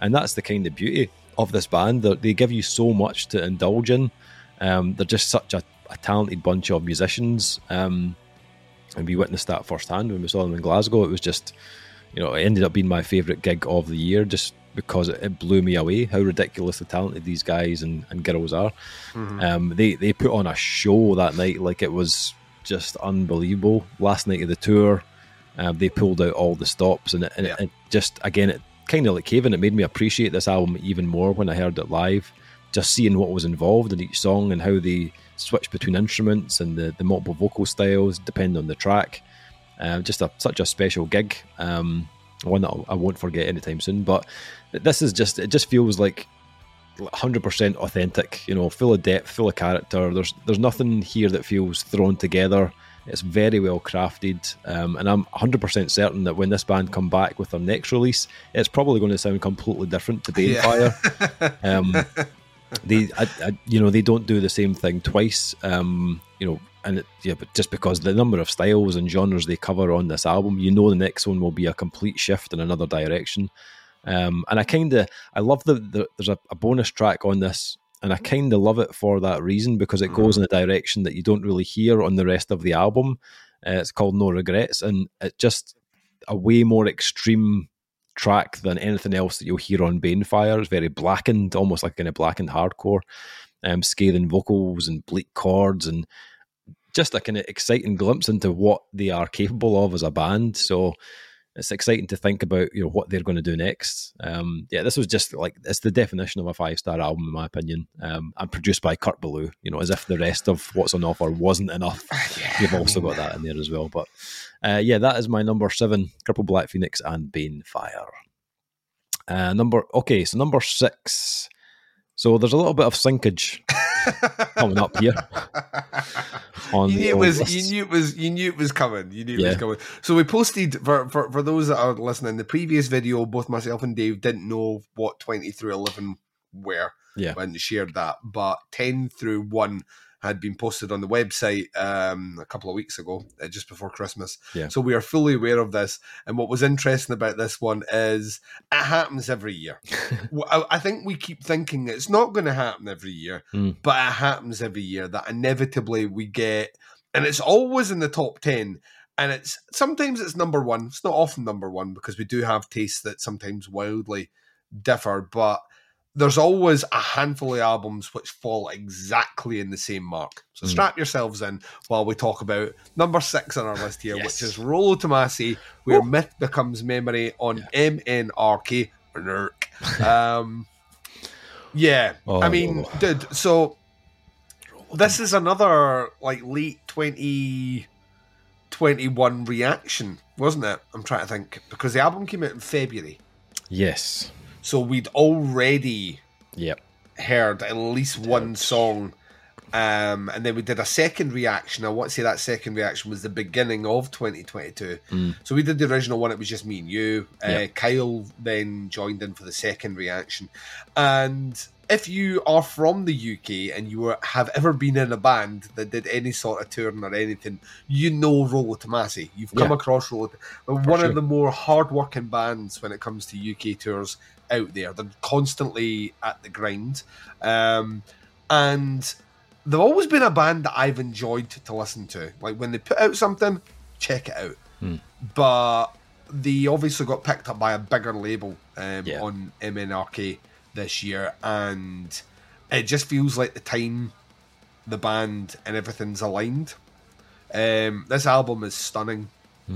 and that's the kind of beauty of this band. They're, they give you so much to indulge in. Um, they're just such a, a talented bunch of musicians. Um, and we witnessed that firsthand when we saw them in Glasgow. It was just, you know, it ended up being my favourite gig of the year just because it, it blew me away how ridiculously talented these guys and, and girls are. Um, they, they put on a show that night like it was just unbelievable. Last night of the tour, um, they pulled out all the stops and, it, and Yeah. it, it just, again, it kind of like Haven, it made me appreciate this album even more when I heard it live. Just seeing what was involved in each song and how they switch between instruments and the, the multiple vocal styles depending on the track. Um, just a, such a special gig, um, one that I won't forget anytime soon. But this is just, it just feels like 100% authentic, you know, full of depth, full of character. There's there's nothing here that feels thrown together. It's very well crafted, um, and I'm 100% certain that when this band come back with their next release, it's probably going to sound completely different to Banefire. um, they, I, I, you know, they don't do the same thing twice. Um, you know, and it, yeah, but just because the number of styles and genres they cover on this album, you know, the next one will be a complete shift in another direction. Um, and I kind of, I love the, the there's a, a bonus track on this, and I kind of love it for that reason because it goes in a direction that you don't really hear on the rest of the album. Uh, it's called No Regrets, and it's just a way more extreme track than anything else that you'll hear on Banefire. It's very blackened, almost like kind of blackened hardcore, um, scathing vocals and bleak chords, and just a kind of exciting glimpse into what they are capable of as a band. So it's exciting to think about you know what they're going to do next. Um, yeah, this was just like it's the definition of a five star album in my opinion, um, and produced by Kurt Ballou. You know, as if the rest of what's on offer wasn't enough. You've also got that in there as well. But uh, yeah, that is my number seven: Cripple Black Phoenix and Banefire. Uh, number okay, so number six. So there's a little bit of sinkage coming up here. on you knew it was lists. you knew it was you knew it was coming. You knew it was coming. So we posted for, for for those that are listening, the previous video, both myself and Dave didn't know what twenty through eleven were Yeah. when they shared that, but ten through one had been posted on the website um, a couple of weeks ago, uh, just before Christmas. Yeah. So we are fully aware of this. And what was interesting about this one is it happens every year. I I think we keep thinking it's not going to happen every year, Mm. but it happens every year that inevitably we get, and it's always in the top 10. And it's sometimes it's number one. It's not often number one because we do have tastes that sometimes wildly differ, but there's always a handful of albums which fall exactly in the same mark. So Mm. strap yourselves in while we talk about number six on our list here, Yes. which is Rollo Tomasi, where myth becomes memory on MNRK. Nurk. Um, yeah, Oh, I mean, Rollo. dude. So this is another like late twenty twenty one reaction wasn't it? I'm trying to think because the album came out in February, Yes. So we'd already Yep. heard at least one song. Um, and then we did a second reaction. I want to say that second reaction was the beginning of 2022. So we did the original one. It was just me and you. Uh, Kyle then joined in for the second reaction. And if you are from the UK and you have ever been in a band that did any sort of touring or anything, you know Rollo Tomasi. You've come Yeah. across Rollo. One sure. of the more hard-working bands when it comes to UK tours out there. They're constantly at the grind. Um, and they've always been a band that I've enjoyed to listen to. Like when they put out something, check it out. Hmm. But they obviously got picked up by a bigger label um, Yeah. on MNRK this year, and it just feels like the time the band and everything's aligned. Um, this album is stunning.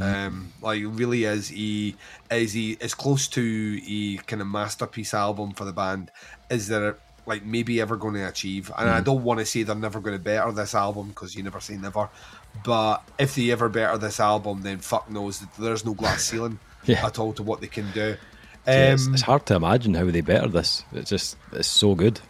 Um, like really is he is he as close to a kind of masterpiece album for the band is there like maybe ever going to achieve and I don't want to say they're never going to better this album because you never say never but if they ever better this album then fuck knows that there's no glass ceiling Yeah. at all to what they can do Yeah, it's, um, it's hard to imagine how they better this. It's just it's so good.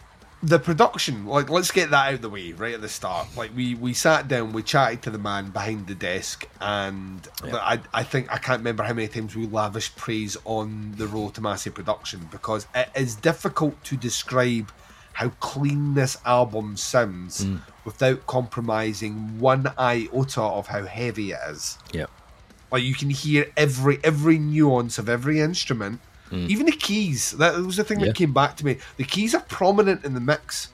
The production, like let's get that out of the way right at the start. Like we we sat down, we chatted to the man behind the desk, and I I think I can't remember how many times we lavished praise on the Rollo Tomasi production because it is difficult to describe how clean this album sounds mm. without compromising one iota of how heavy it is. Yep. Like you can hear every every nuance of every instrument, even the keys. That was the thing Yeah. that came back to me. The keys are prominent in the mix,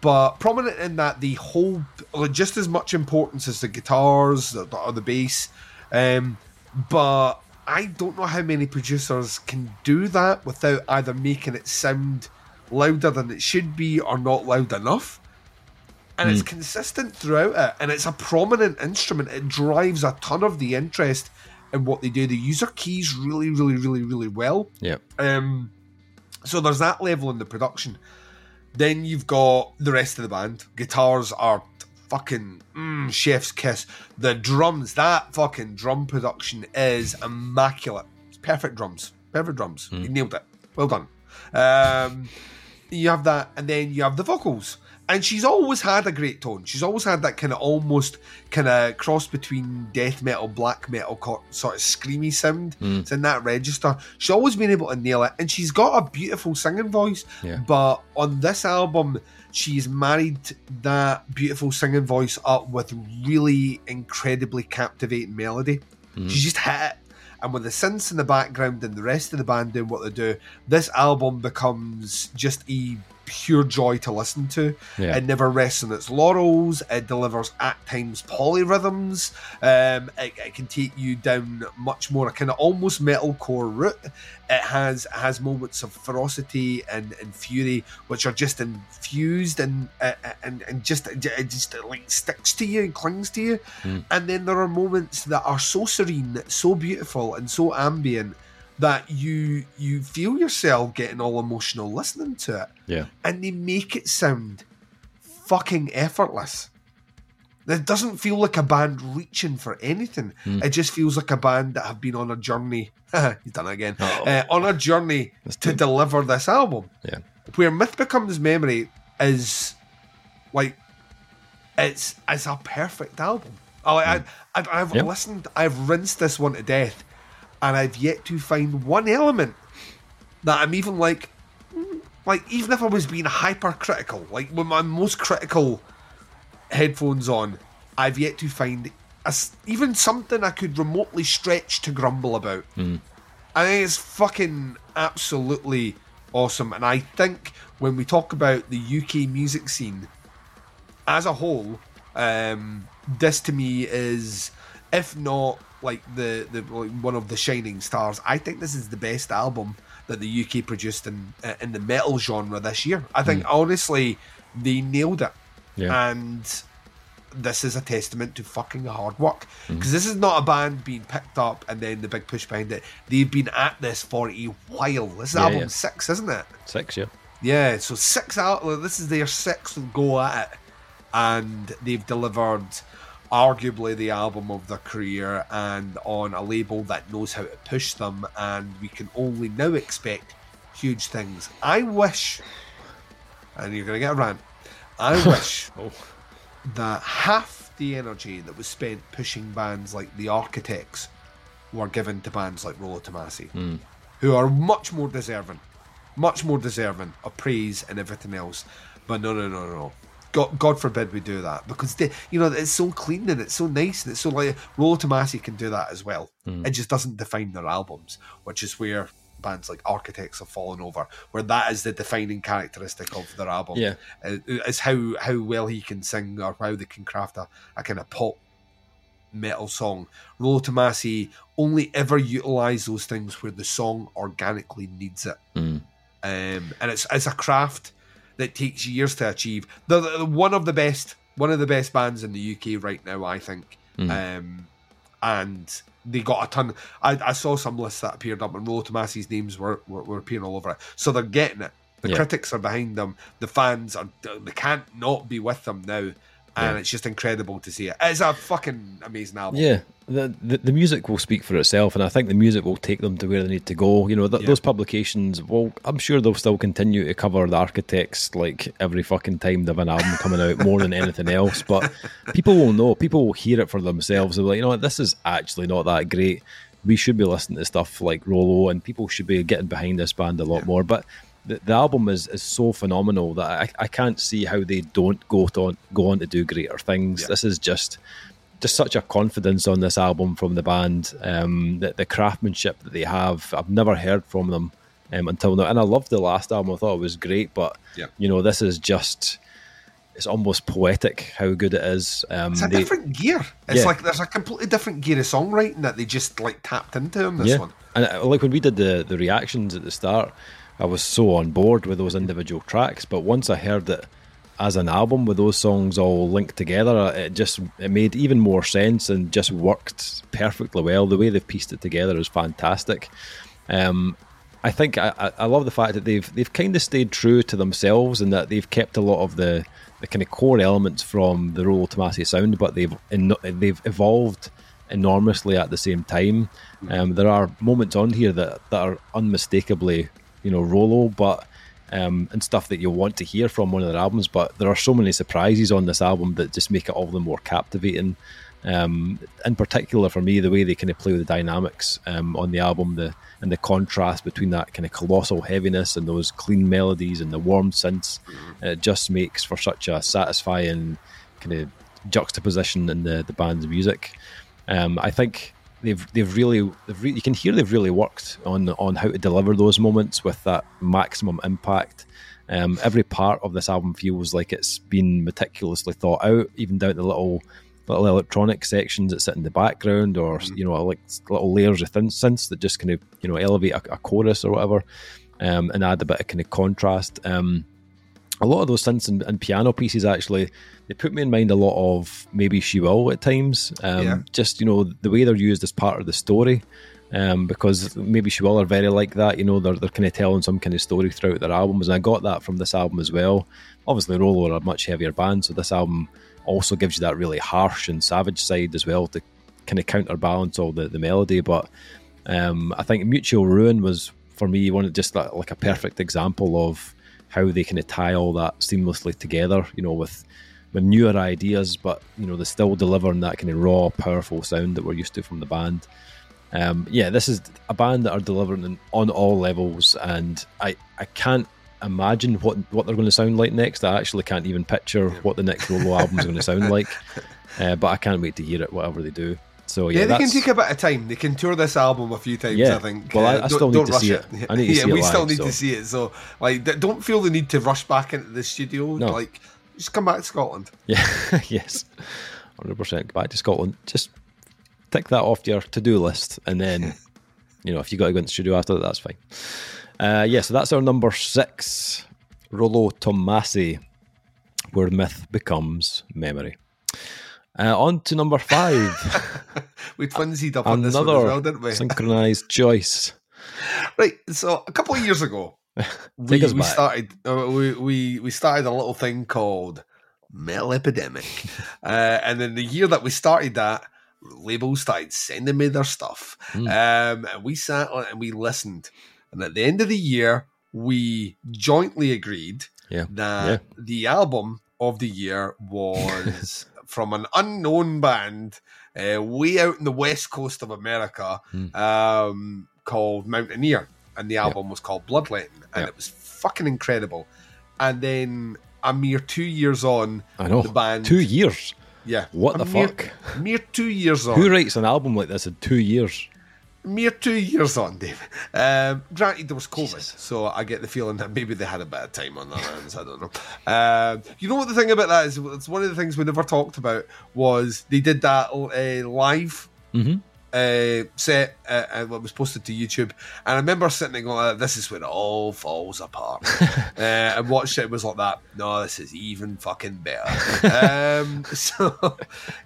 but prominent in that they hold like, just as much importance as the guitars or the, or the bass. Um, but I don't know how many producers can do that without either making it sound louder than it should be or not loud enough and it's consistent throughout it, and it's a prominent instrument. It drives a ton of the interest in what they do. They use their keys really, really, really, really well. Yeah. Um, so there's that level in the production. Then you've got the rest of the band. Guitars are fucking mm, chef's kiss. The drums, that fucking drum production is immaculate. It's perfect drums. Perfect drums. You nailed it. Well done. Um, you have that, and then you have the vocals. And she's always had a great tone. She's always had that kind of almost kind of cross between death metal, black metal sort of screamy sound. Hmm. It's in that register. She's always been able to nail it, and she's got a beautiful singing voice. Yeah. But on this album, she's married that beautiful singing voice up with really incredibly captivating melody. Hmm. She just hit it. And with the synths in the background and the rest of the band doing what they do, this album becomes just a pure joy to listen to. Yeah. It never rests on its laurels. It delivers at times polyrhythms. Um, it, it can take you down much more a kind of almost metalcore route. It has has moments of ferocity and, and fury, which are just infused and uh, and and just it just like sticks to you and clings to you. And then there are moments that are so serene, so beautiful, and so ambient that you you feel yourself getting all emotional listening to it Yeah. and they make it sound fucking effortless. It doesn't feel like a band reaching for anything. It just feels like a band that have been on a journey. He's done it again. Uh-oh. Uh, on a journey That's to deliver this album. Yeah. Where Myth Becomes Memory is like it's it's a perfect album. I, I, I, I've Yep. listened, I've rinsed this one to death, and I've yet to find one element that I'm even like, mm, like even if I was being hypercritical, like with my most critical headphones on, I've yet to find a even something I could remotely stretch to grumble about. I think it's fucking absolutely awesome, and I think when we talk about the UK music scene as a whole, um, this to me is, if not like the the like one of the shining stars. I think this is the best album that the UK produced in uh, in the metal genre this year. I think honestly they nailed it, Yeah. and this is a testament to fucking hard work because this is not a band being picked up and then the big push behind it. They've been at this for a while. This is Yeah, album yeah. six, isn't it? Six, yeah. Yeah, so six out. This is their sixth go at it, and they've delivered arguably the album of their career and on a label that knows how to push them, and we can only now expect huge things. I wish, and you're going to get a rant, I wish Oh. that half the energy that was spent pushing bands like the Architects were given to bands like Rollo Tomasi, hmm. who are much more deserving, much more deserving of praise and everything else. But no, no, no, no. God, God forbid we do that because they, you know it's so clean and it's so nice and it's so like Rollo Tomasi can do that as well. It just doesn't define their albums, which is where bands like Architects have fallen over, where that is the defining characteristic of their album. Yeah. uh, is how how well he can sing or how they can craft a, a kind of pop metal song. Rollo Tomasi only ever utilize those things where the song organically needs it, Mm. um, and it's it's a craft that takes years to achieve. They're, they're one of the best, one of the best bands in the UK right now, I think. Um, and they got a ton. I, I saw some lists that appeared up, and Rollo Tomasi's names were, were were appearing all over it. So they're getting it. The Yeah. critics are behind them. The fans are. They can't not be with them now. And Yeah. it's just incredible to see it. It's a fucking amazing album. Yeah, the, the the music will speak for itself, and I think the music will take them to where they need to go. You know, th- Yeah. those publications. Well, I'm sure they'll still continue to cover the architects like every fucking time they have an album coming out, more than anything else. But people will know. People will hear it for themselves. They'll be like, you know, what, this is actually not that great. We should be listening to stuff like Rollo, and people should be getting behind this band a lot more. But the, the album is, is so phenomenal that I, I can't see how they don't go to go on to do greater things. Yeah. This is just just such a confidence on this album from the band. Um, the, the craftsmanship that they have, I've never heard from them um, until now. And I loved the last album; I thought it was great. But Yeah. you know, this is just. It's almost poetic how good it is. Um, It's a they- different gear. It's Yeah. like there's a completely different gear of songwriting that they just like tapped into in this one. And uh, like when we did the the reactions at the start, I was so on board with those individual tracks. But once I heard it as an album with those songs all linked together, it just it made even more sense and just worked perfectly well. The way they've pieced it together is fantastic. Um, I think I, I- I love the fact that they've they've kind of stayed true to themselves and that they've kept a lot of the, the kind of core elements from the Rollo Tomasi sound, but they've they've evolved enormously at the same time. Um, there are moments on here that, that are unmistakably, you know, Rollo, but um, and stuff that you'll want to hear from one of their albums. But there are so many surprises on this album that just make it all the more captivating. Um, in particular, for me, the way they kind of play with the dynamics um, on the album, the and the contrast between that kind of colossal heaviness and those clean melodies and the warm synths, it just makes for such a satisfying kind of juxtaposition in the the band's music. Um, I think they've they've really they've re- you can hear they've really worked on on how to deliver those moments with that maximum impact. Um, every part of this album feels like it's been meticulously thought out, even down to little little electronic sections that sit in the background, or you know, like little layers of thin synths that just kind of you know elevate a, a chorus or whatever, um, and add a bit of kind of contrast. Um, a lot of those synths and, and piano pieces actually they put me in mind a lot of Maybeshewill at times um, Yeah. just you know the way they're used as part of the story um, because Maybeshewill are very like that you know they're, they're kind of telling some kind of story throughout their albums and I got that from this album as well obviously Rollo are a much heavier band so this album also gives you that really harsh and savage side as well to kind of counterbalance all the, the melody but um, I think Mutual Ruin was for me one of just like, like a perfect example of how they kind of tie all that seamlessly together, you know, with with newer ideas, but you know, they're still delivering that kind of raw, powerful sound that we're used to from the band. Um, yeah, this is a band that are delivering on all levels, and I I can't imagine what what they're going to sound like next. I actually can't even picture what the next Rollo album is going to sound like, uh, but I can't wait to hear it, whatever they do. So yeah, Yeah, they can take a bit of time. They can tour this album a few times. Yeah. I think. Well, I- Uh, I still don't, need to see rush it. I need to yeah, see it we still need so. to see it. So, like, don't feel the need to rush back into the studio. No. Like, just come back to Scotland. Yeah, yes, hundred percent. Go back to Scotland. Just tick that off your to-do list, and then you know if you got to go into the studio after that, that's fine. Uh, yeah, so that's our number six, Rollo Tomasi, where myth becomes memory. Uh, on to number five, We twinsied up on this one as well, didn't we? synchronized choice. Right. So a couple of years ago, we, we started uh, we, we we started a little thing called Metal Epidemic. uh, and then the year that we started that, labels started sending me their stuff. Mm. Um, and we sat on it and we listened. And at the end of the year, we jointly agreed Yeah. that Yeah. the album of the year was from an unknown band uh, way out in the west coast of America Hmm. um, called Mountaineer. And the album was called Bloodletting. And Yeah. it was fucking incredible. And then a mere two years on, I know. the band. Two years. yeah. What the mere, fuck? Mere two years on. Who writes an album like this in two years? Mere two years on, David. Um, granted, there was COVID, Jesus. so I get the feeling that maybe they had a bit of time on their hands. I don't know. Um, you know what the thing about that is? It's one of the things we never talked about was they did that uh, live Mm-hmm. Uh, set uh, and what was posted to YouTube. And I remember sitting there going, "Uh, "This is when it all falls apart." uh, and watched it was like that. No, this is even fucking better. um, so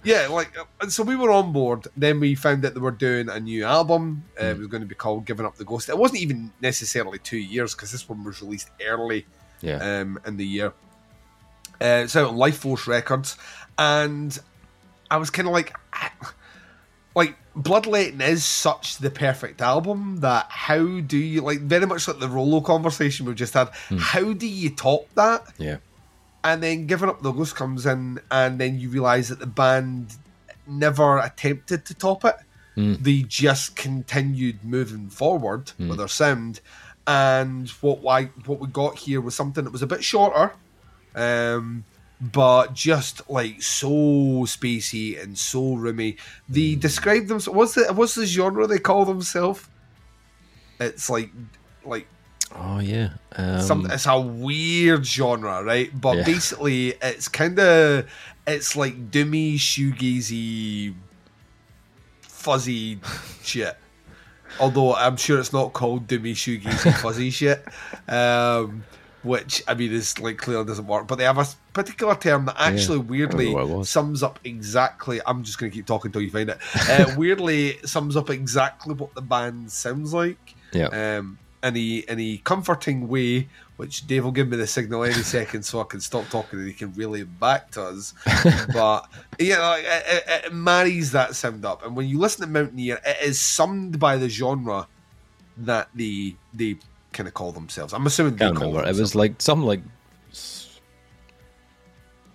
yeah, like, uh, and so we were on board. Then we found that they were doing a new album. Uh, It was going to be called "Giving Up the Ghost." It wasn't even necessarily two years because this one was released early Yeah. um, in the year. Uh, it's out on Lifeforce Records, and I was kind of like, like Bloodletting is such the perfect album that how do you like very much like the Rollo conversation we've just had? Hmm. How do you top that? yeah. And then Giving Up the Ghost comes in, and then you realise that the band never attempted to top it. Hmm. They just continued moving forward hmm. with their sound. And what I, what we got here was something that was a bit shorter, um, but just like so spacey and so roomy. They describe them. What's the what's the genre they call themselves? It's like like Oh yeah. Um, some it's a weird genre, right? But Yeah. basically, it's kind of it's like doomy, shoegazy, fuzzy shit. Although I'm sure it's not called doomy, shoegazy, fuzzy shit. Um, which I mean is like clearly doesn't work. But they have a particular term that actually weirdly it was. sums up exactly. I'm just going to keep talking until you find it. Uh, weirdly sums up exactly what the band sounds like yeah. um, in a in a comforting way, which Dave will give me the signal any second so I can stop talking and he can really back to us. but yeah, like, it, it, it marries that sound up, and when you listen to Mountaineer, it is summed by the genre that they they kind of call themselves. I'm assuming they call remember. It was like some like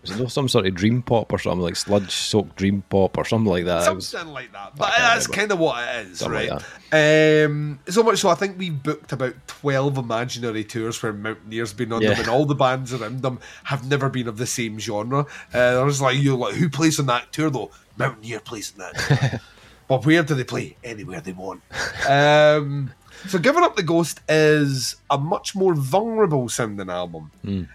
was it some sort of dream pop or something like sludge soaked dream pop or something like that. Something like that, but that's kind of what it is, Something right? like um, so much so, I think we booked about twelve imaginary tours where Mountaineers been on Yeah. them, and all the bands around them have never been of the same genre. Uh, I was like, you like who plays on that tour though? Mountaineer plays on that. tour. but where do they play? Anywhere they want. Um, so, Giving Up the Ghost is a much more vulnerable sounding album.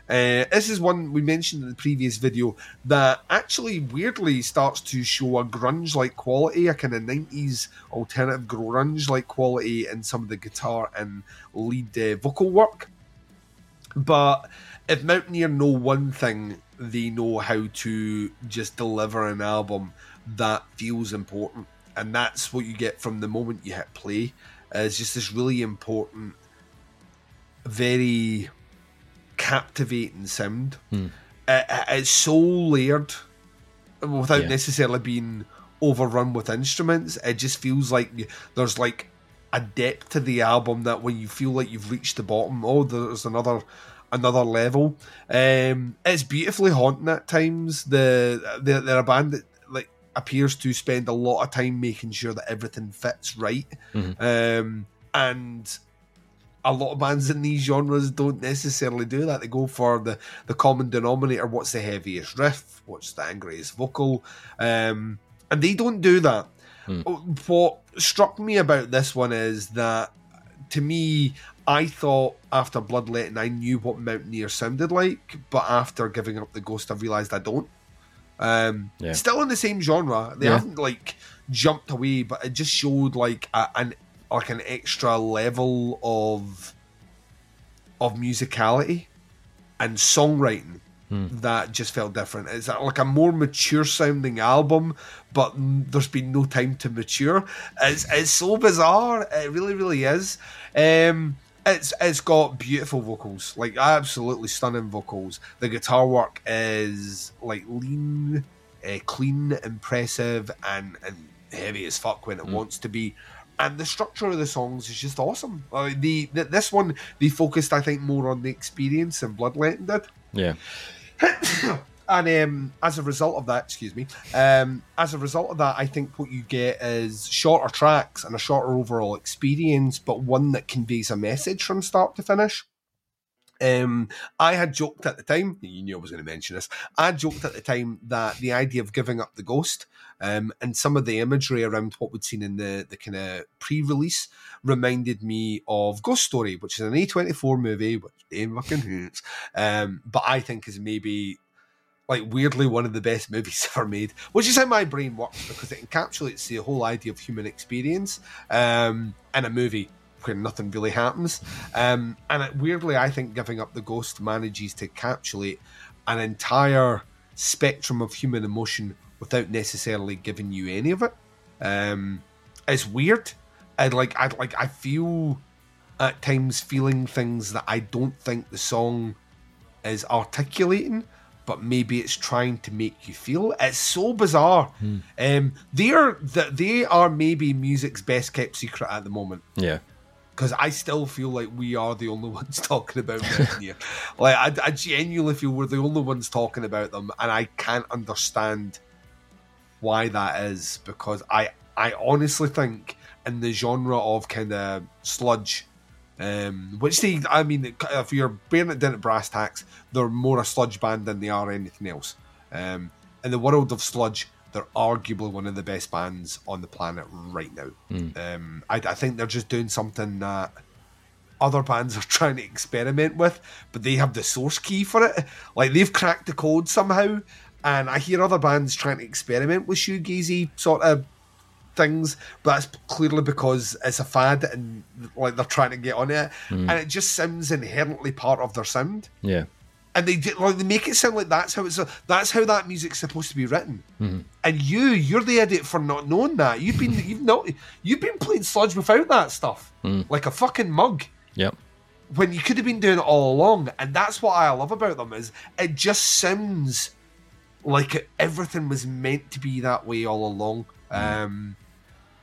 Uh, this is one we mentioned in the previous video that actually weirdly starts to show a grunge like quality, a kind of 90s alternative grunge like quality in some of the guitar and lead uh, vocal work. But if Mountaineer know one thing, they know how to just deliver an album that feels important. And that's what you get from the moment you hit play. It's just this really important, very captivating sound. Hmm. It- it- it's so layered without Yeah. necessarily being overrun with instruments. It just feels like there's like a depth to the album that when you feel like you've reached the bottom, oh, there's another another level. Um, it's beautifully haunting at times. The they're, they're a band that appears to spend a lot of time making sure that everything fits right, um, and a lot of bands in these genres don't necessarily do that. They go for the, the common denominator. What's the heaviest riff? What's the angriest vocal? Um, and they don't do that. What struck me about this one is that to me, I thought after Bloodletting, I knew what Mountaineer sounded like, but after giving up the ghost, I realised I don't. Um, Yeah. Still in the same genre. They Yeah. haven't like jumped away, but it just showed like a, an like an extra level of of musicality and songwriting that just felt different. It's like a more mature sounding album, but there's been no time to mature. It's, it's so bizarre. It really, really is. Um, It's it's got beautiful vocals, like absolutely stunning vocals. The guitar work is like lean, uh, clean, impressive, and and heavy as fuck when it mm. wants to be. And the structure of the songs is just awesome. Uh, the, the this one they focused, I think, more on the experience than Bloodletting did. Yeah. and um, as a result of that, excuse me, um, as a result of that, I think what you get is shorter tracks and a shorter overall experience, but one that conveys a message from start to finish. Um, I had joked at the time, you knew I was going to mention this. I joked at the time that the idea of giving up the ghost um, and some of the imagery around what we'd seen in the, the kind of pre release reminded me of Ghost Story, which is an A24 movie, which fucking hoots, um, but I think is maybe like weirdly one of the best movies ever made, which is how my brain works because it encapsulates the whole idea of human experience um, in a movie where nothing really happens. Um, and it, weirdly, I think Giving Up the Ghost manages to encapsulate an entire spectrum of human emotion without necessarily giving you any of it. Um, it's weird. I like I like I feel at times feeling things that I don't think the song is articulating, but maybe it's trying to make you feel. It's so bizarre. Hmm. Um, they are that they are maybe music's best kept secret at the moment. Yeah, because I still feel like we are the only ones talking about them here. like I, I genuinely feel we're the only ones talking about them, and I can't understand why that is because I I honestly think in the genre of kind of sludge. Um, which they, I mean, if you're bearing it down at brass tacks, they're more a sludge band than they are anything else. Um, in the world of sludge, they're arguably one of the best bands on the planet right now. Mm. Um, I, I, think they're just doing something that other bands are trying to experiment with, but they have the source key for it. Like they've cracked the code somehow. And I hear other bands trying to experiment with shoegazy sort of things, but that's clearly because it's a fad and like they're trying to get on it, mm. and it just sounds inherently part of their sound. Yeah and they like they make it sound like that's how it's that's how that music's supposed to be written. Mm-hmm. And you, you're the idiot for not knowing that. You've been you've not you've been playing sludge without that stuff, mm. like a fucking mug. Yep. When you could have been doing it all along, and that's what I love about them is it just sounds like everything was meant to be that way all along. Mm. Um,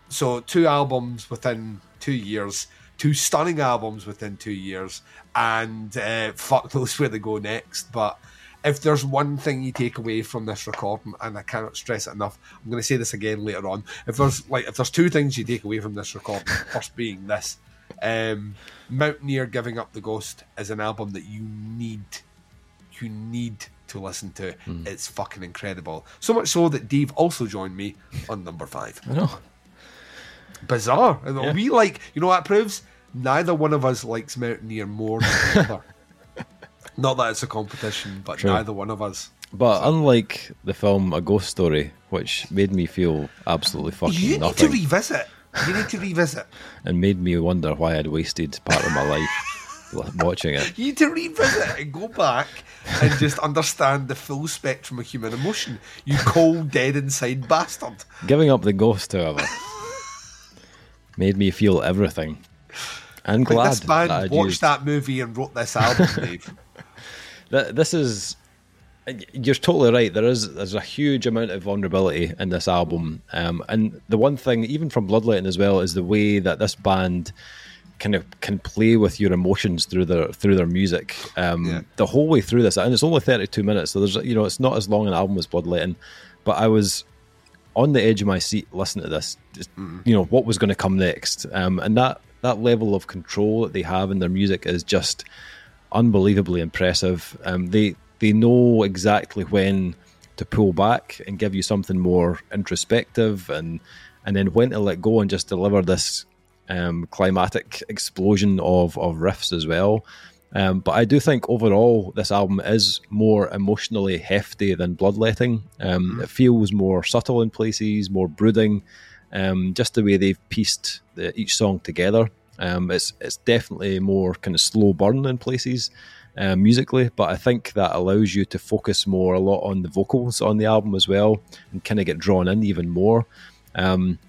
so two albums within two years two stunning albums within two years, and uh, fuck knows where they go next. But if there's one thing you take away from this recording, and I cannot stress it enough, I'm going to say this again later on. If there's like if there's two things you take away from this recording, first being this, um, Mountaineer giving up the ghost is an album that you need, you need to listen to. Mm. It's fucking incredible. So much so that Dave also joined me on number five. I know. Bizarre. Yeah. We like, you know what proves? neither one of us likes Mountaineer more than the other. Not that it's a competition, but True. neither one of us. But so. unlike the film A Ghost Story, which made me feel absolutely fucking you nothing. need to revisit. You need to revisit. and made me wonder why I'd wasted part of my life watching it. You need to revisit and go back and just understand the full spectrum of human emotion. You cold, dead inside bastard. Giving up the ghost, however, made me feel everything. I'm glad like this band that watched used... that movie and wrote this album, Dave. this is you're totally right. There is there's a huge amount of vulnerability in this album, um, and the one thing, even from Bloodletting as well, is the way that this band kind of can play with your emotions through their through their music um, yeah. the whole way through this. And it's only 32 minutes, so there's you know it's not as long an album as Bloodletting, but I was on the edge of my seat listening to this, just, mm. you know what was going to come next, um, and that that level of control that they have in their music is just unbelievably impressive. Um, they they know exactly when to pull back and give you something more introspective, and and then when to let go and just deliver this um, climatic explosion of of riffs as well. Um, but I do think overall this album is more emotionally hefty than Bloodletting. Um, mm-hmm. It feels more subtle in places, more brooding um, just the way they've pieced the, each song together. Um, it's it's definitely more kind of slow burn in places um, musically, but I think that allows you to focus more a lot on the vocals on the album as well, and kind of get drawn in even more. Um,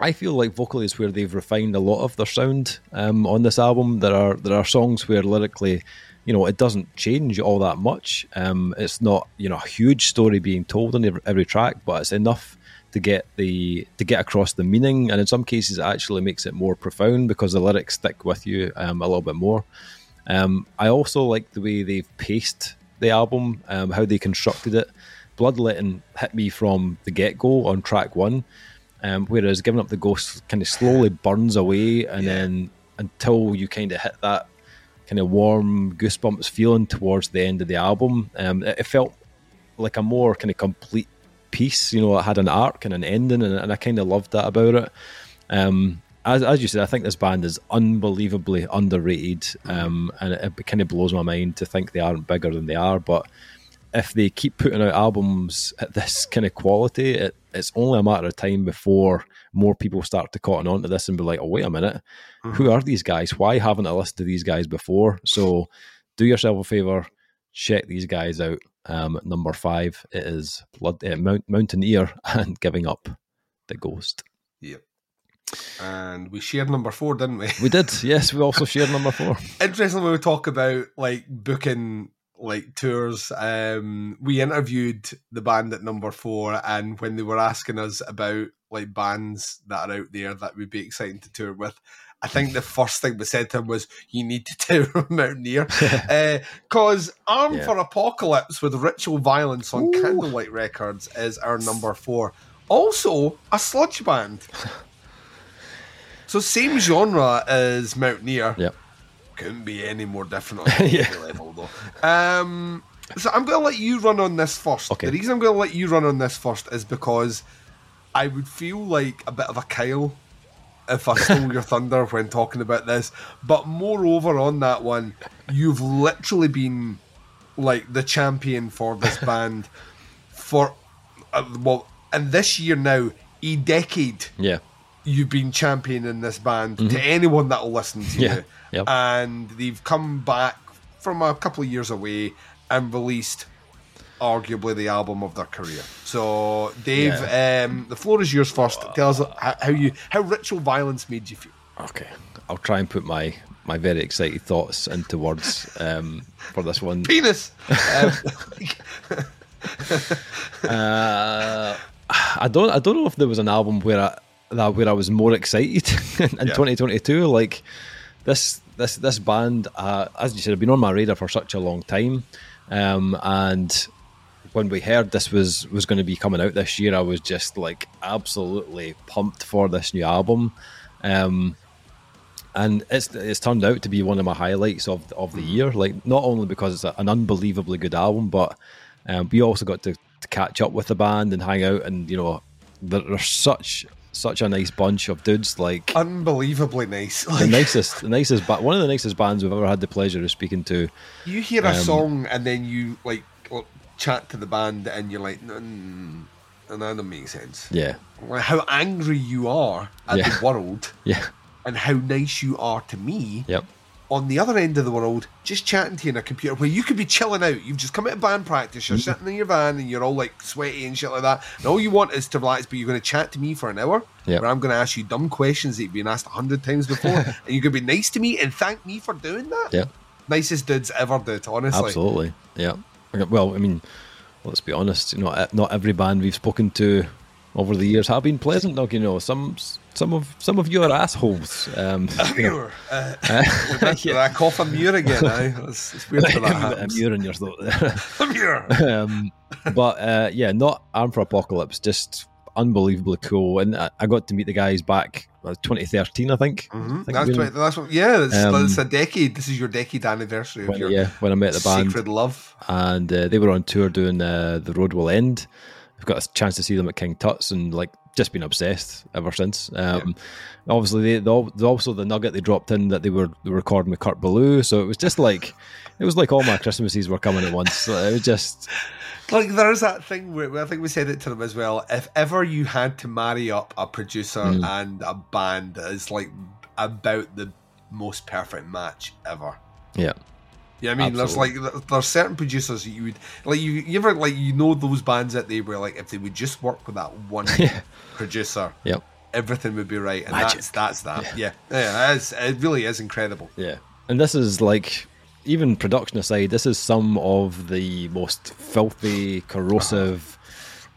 I feel like vocally is where they've refined a lot of their sound um, on this album. There are there are songs where lyrically, you know, it doesn't change all that much. Um, it's not you know a huge story being told on every, every track, but it's enough to get the to get across the meaning, and in some cases, it actually makes it more profound because the lyrics stick with you um, a little bit more. Um, I also like the way they've paced the album, um, how they constructed it. Bloodletting hit me from the get go on track one, um, whereas Giving Up the Ghost kind of slowly burns away, and Yeah. then until you kind of hit that kind of warm goosebumps feeling towards the end of the album, um, it, it felt like a more kind of complete piece. You know, it had an arc and an ending, and, and I kind of loved that about it. Um, as, as you said, I think this band is unbelievably underrated, um, and it, it kind of blows my mind to think they aren't bigger than they are. But if they keep putting out albums at this kind of quality, it, it's only a matter of time before more people start to cotton on to this and be like, "Oh, wait a minute, who are these guys? Why haven't I listened to these guys before?" So, do yourself a favor, check these guys out. Um, number five, it is Blood uh, Mount, Mountaineer and Giving Up the Ghost. Yep. And we shared number four, didn't we? We did, yes. We also shared number four. Interesting when we talk about like booking like tours. Um, we interviewed the band at number four, and when they were asking us about like bands that are out there that would be exciting to tour with, I think the first thing we said to him was, "You need to tour Mountaineer," because "Arm Yeah. for Apocalypse" with Ritual Violence on Ooh. Candlelight Records is our number four. Also, a sludge band. So same genre as Mountaineer. Yep. Couldn't be any more different on any Yeah. level though. Um, so I'm going to let you run on this first. Okay. The reason I'm going to let you run on this first is because I would feel like a bit of a Kyle if I stole your thunder when talking about this. But moreover, on that one, you've literally been like the champion for this band for uh, well, and this year now, a decade Yeah. You've been championing this band to anyone that'll listen to Mm-hmm. Yeah, you. yep. And they've come back from a couple of years away and released arguably the album of their career. So, Dave, um, the floor is yours first. Tell us how, how you how ritual violence made you feel. Okay. I'll try and put my, my very excited thoughts into words um, for this one. Penis. um, Uh, I don't I don't know if there was an album where I that where I was more excited in Yeah. 2022. Like this this this band, uh, as you said, have been on my radar for such a long time, um, and when we heard this was was going to be coming out this year, I was just like absolutely pumped for this new album. Um, and it's it's turned out to be one of my highlights of of the year. Like not only because it's an unbelievably good album, but um, we also got to, to catch up with the band and hang out. And you know, they're such such a nice bunch of dudes. Like unbelievably nice. the nicest, the nicest, ba- one of the nicest bands we've ever had the pleasure of speaking to. you hear a um, song and then you like chat to the band and you're like, mm, and that doesn't make sense. Yeah, Like, How angry you are at Yeah. the world yeah, and how nice you are to me yep, on the other end of the world, just chatting to you in a computer where you could be chilling out. You've just come out of band practice, you're mm-hmm. sitting in your van and you're all like sweaty and shit like that. And all you want is to relax, but you're going to chat to me for an hour Yep. where I'm going to ask you dumb questions that you've been asked a hundred times before. and you're going to be nice to me and thank me for doing that. Yeah. Nicest dudes ever did, honestly. Absolutely. Yeah. Well, I mean, let's be honest. You know, not every band we've spoken to over the years have been pleasant. Like, you know, some some of some of you are assholes. Um, you know, Mire. Uh, yeah. I cough a Mire again? eh? It's, it's weird that happens. you're in your thought there. Mire. um, but uh, yeah, not Armed for Apocalypse. Just unbelievably cool. And I, I got to meet the guys back uh, 2013, I think. I Mhm. think That's, when- right, that's what, yeah, it's, Um, it's a decade. This is your decade anniversary of when, your yeah, when I met the band. sacred love. and uh, they were on tour doing uh, the road will end. I've got a chance to see them at King Tut's and like just been obsessed ever since. Um, Obviously, they, they also the nugget they dropped in that they were, they were recording with Kurt Ballou, so it was just like it was like all my Christmases were coming at once. It was just Like there's that thing where I think we said it to them as well. If ever you had to marry up a producer Mm. and a band, it's like about the most perfect match ever. yeah, Yeah, I mean, there's like th- there's certain producers that you would like. You, you ever like you know those bands that they were like if they would just work with that one Yeah. producer, Yep. everything would be right, and Magic. that's that's that. Yeah, yeah, it's, it really is incredible. Yeah. And this is like, even production aside, this is some of the most filthy, corrosive, uh-huh.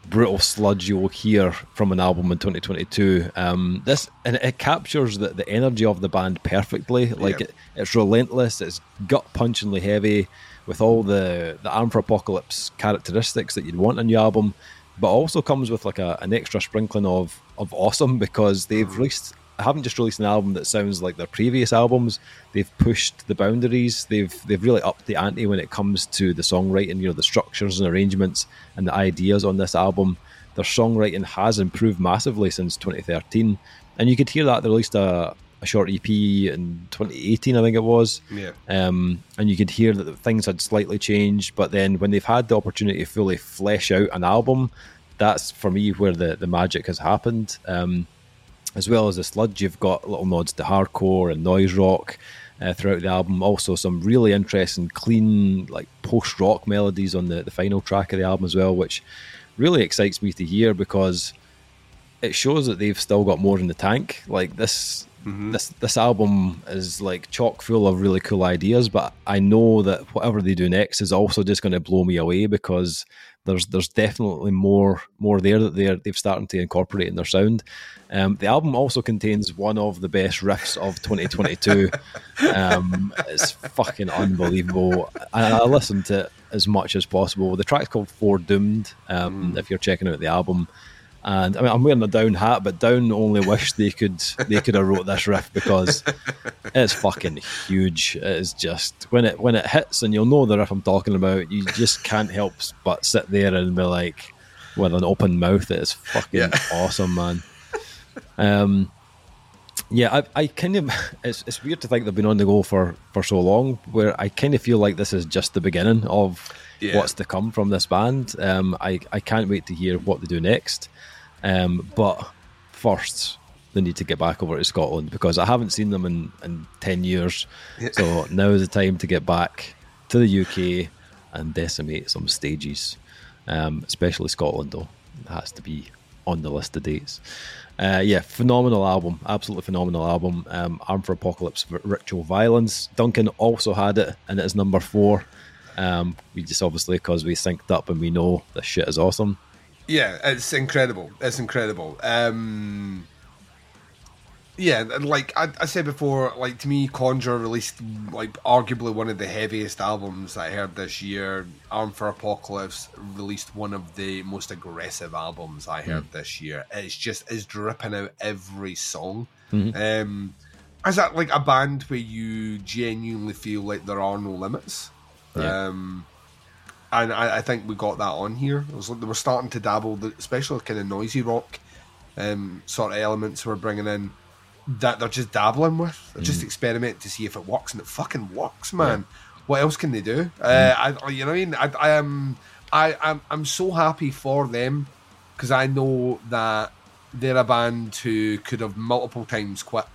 Brutal sludge you'll hear from an album in 2022. Um, this and it captures the, the energy of the band perfectly. Like Yeah. it, it's relentless. It's gut punchingly heavy with all the the Armed for Apocalypse characteristics that you'd want in your album, but also comes with like a, an extra sprinkling of of awesome because they've released haven't just released an album that sounds like their previous albums. They've pushed the boundaries. They've they've really upped the ante when it comes to the songwriting. You know, the structures and arrangements and the ideas on this album. Their songwriting has improved massively since 2013, and you could hear that they released a, a short EP in 2018, I think it was. Yeah. Um, and you could hear that things had slightly changed, but then when they've had the opportunity to fully flesh out an album, that's for me where the, the magic has happened. Um, as well as the sludge, you've got little nods to hardcore and noise rock uh, throughout the album. Also, some really interesting, clean, like post rock melodies on the, the final track of the album as well, which really excites me to hear because it shows that they've still got more in the tank. Like this, this this album is like chock full of really cool ideas, but I know that whatever they do next is also just going to blow me away because there's there's definitely more more there that they're they've started to incorporate in their sound. Um, the album also contains one of the best riffs of 2022. um, it's fucking unbelievable. I, I listened to it as much as possible. The track's called Foredoomed. Um, If you're checking out the album, and I mean, I'm wearing a down hat, but down only wish they could they could have wrote this riff because it's fucking huge. It is just when it when it hits, and you'll know the riff I'm talking about. You just can't help but sit there and be like, with an open mouth. It is fucking Yeah. awesome, man. Um, yeah, I, I kind of it's it's weird to think they've been on the go for for so long. Where I kind of feel like this is just the beginning of Yeah. what's to come from this band. Um, I I can't wait to hear what they do next. Um, but first, they need to get back over to Scotland because I haven't seen them in, in 10 years. So now is the time to get back to the UK and decimate some stages, um, especially Scotland, though. It has to be on the list of dates. Uh, yeah, phenomenal album. Absolutely phenomenal album. Um, Armed for Apocalypse, Ritual Violence. Duncan also had it, and it is number four. Um, we just obviously, because we synced up and we know this shit is awesome. Yeah, it's incredible. It's incredible. Um, yeah, and like I, I said before, like to me, Conjure released like arguably one of the heaviest albums I heard this year. Armed for Apocalypse released one of the most aggressive albums I heard this year. It's just is dripping out every song. Um, is that like a band where you genuinely feel like there are no limits? Yeah. Um, and I, I think we got that on here. It was like they were starting to dabble, the, especially kind of noisy rock um, sort of elements we're bringing in that they're just dabbling with. They're just experiment to see if it works, and it fucking works, man. What else can they do? Uh, I, you know what I mean? I, I am, I, I'm, I'm so happy for them because I know that they're a band who could have multiple times quit,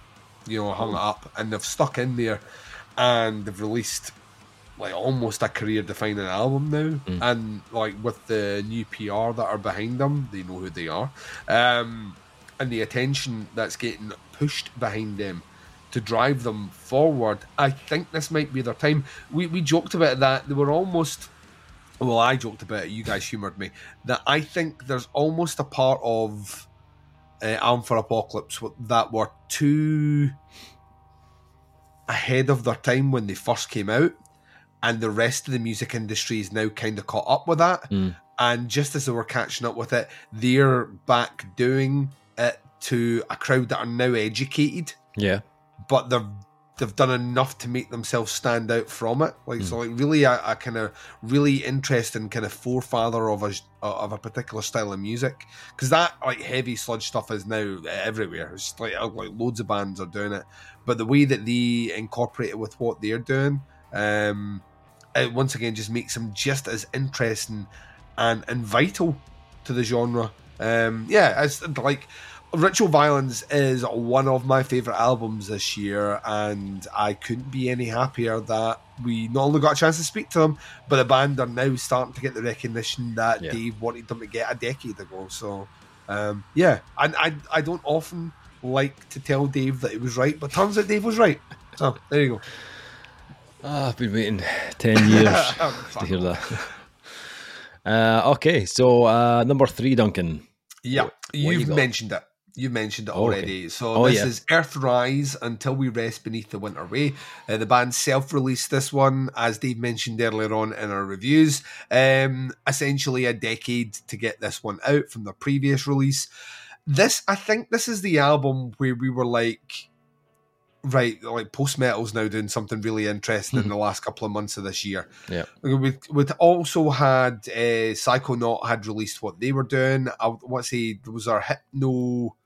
you know, hung it up, and they've stuck in there, and they've released like almost a career defining album now. And like with the new PR that are behind them they know who they are. Um and the attention that's getting pushed behind them to drive them forward I think this might be their time. We we joked about that. They were almost well I joked about it. You guys humoured me. That I think there's almost a part of uh, Armed for Apocalypse that were too ahead of their time when they first came out and the rest of the music industry is now kind of caught up with that. Hmm. And just as they were catching up with it, they're back doing it to a crowd that are now educated, Yeah. but they've they've done enough to make themselves stand out from it. Like so, hmm. like really a, a kind of really interesting kind of forefather of a of a particular style of music because that like heavy sludge stuff is now everywhere. It's like like loads of bands are doing it, but the way that they incorporate it with what they're doing, um, it once again just makes them just as interesting and and vital to the genre. Um, yeah, it's like Ritual Violence is one of my favorite albums this year, and I couldn't be any happier that we not only got a chance to speak to them, but the band are now starting to get the recognition that Yeah. Dave wanted them to get a decade ago. So, Um, yeah, and I, I don't often like to tell Dave that he was right, but turns out Dave was right. So there you go. Ah, I've been waiting 10 years to hear that. Uh, okay, so uh, number three, Duncan. Yeah, What you you've got? mentioned it. You mentioned it Oh, okay. already. So Oh, this yeah. is Earthrise Until We Rest Beneath the Winter Way. Uh, the band self-released this one, as Dave mentioned earlier on in our reviews. Um, essentially a decade to get this one out from the previous release. This, I think, this is the album where we were like, right, like post metal's now doing something really interesting in the last couple of months of this year. Yeah. We we also had uh, Psychonaut had released what they were doing. I say there was our Hypno,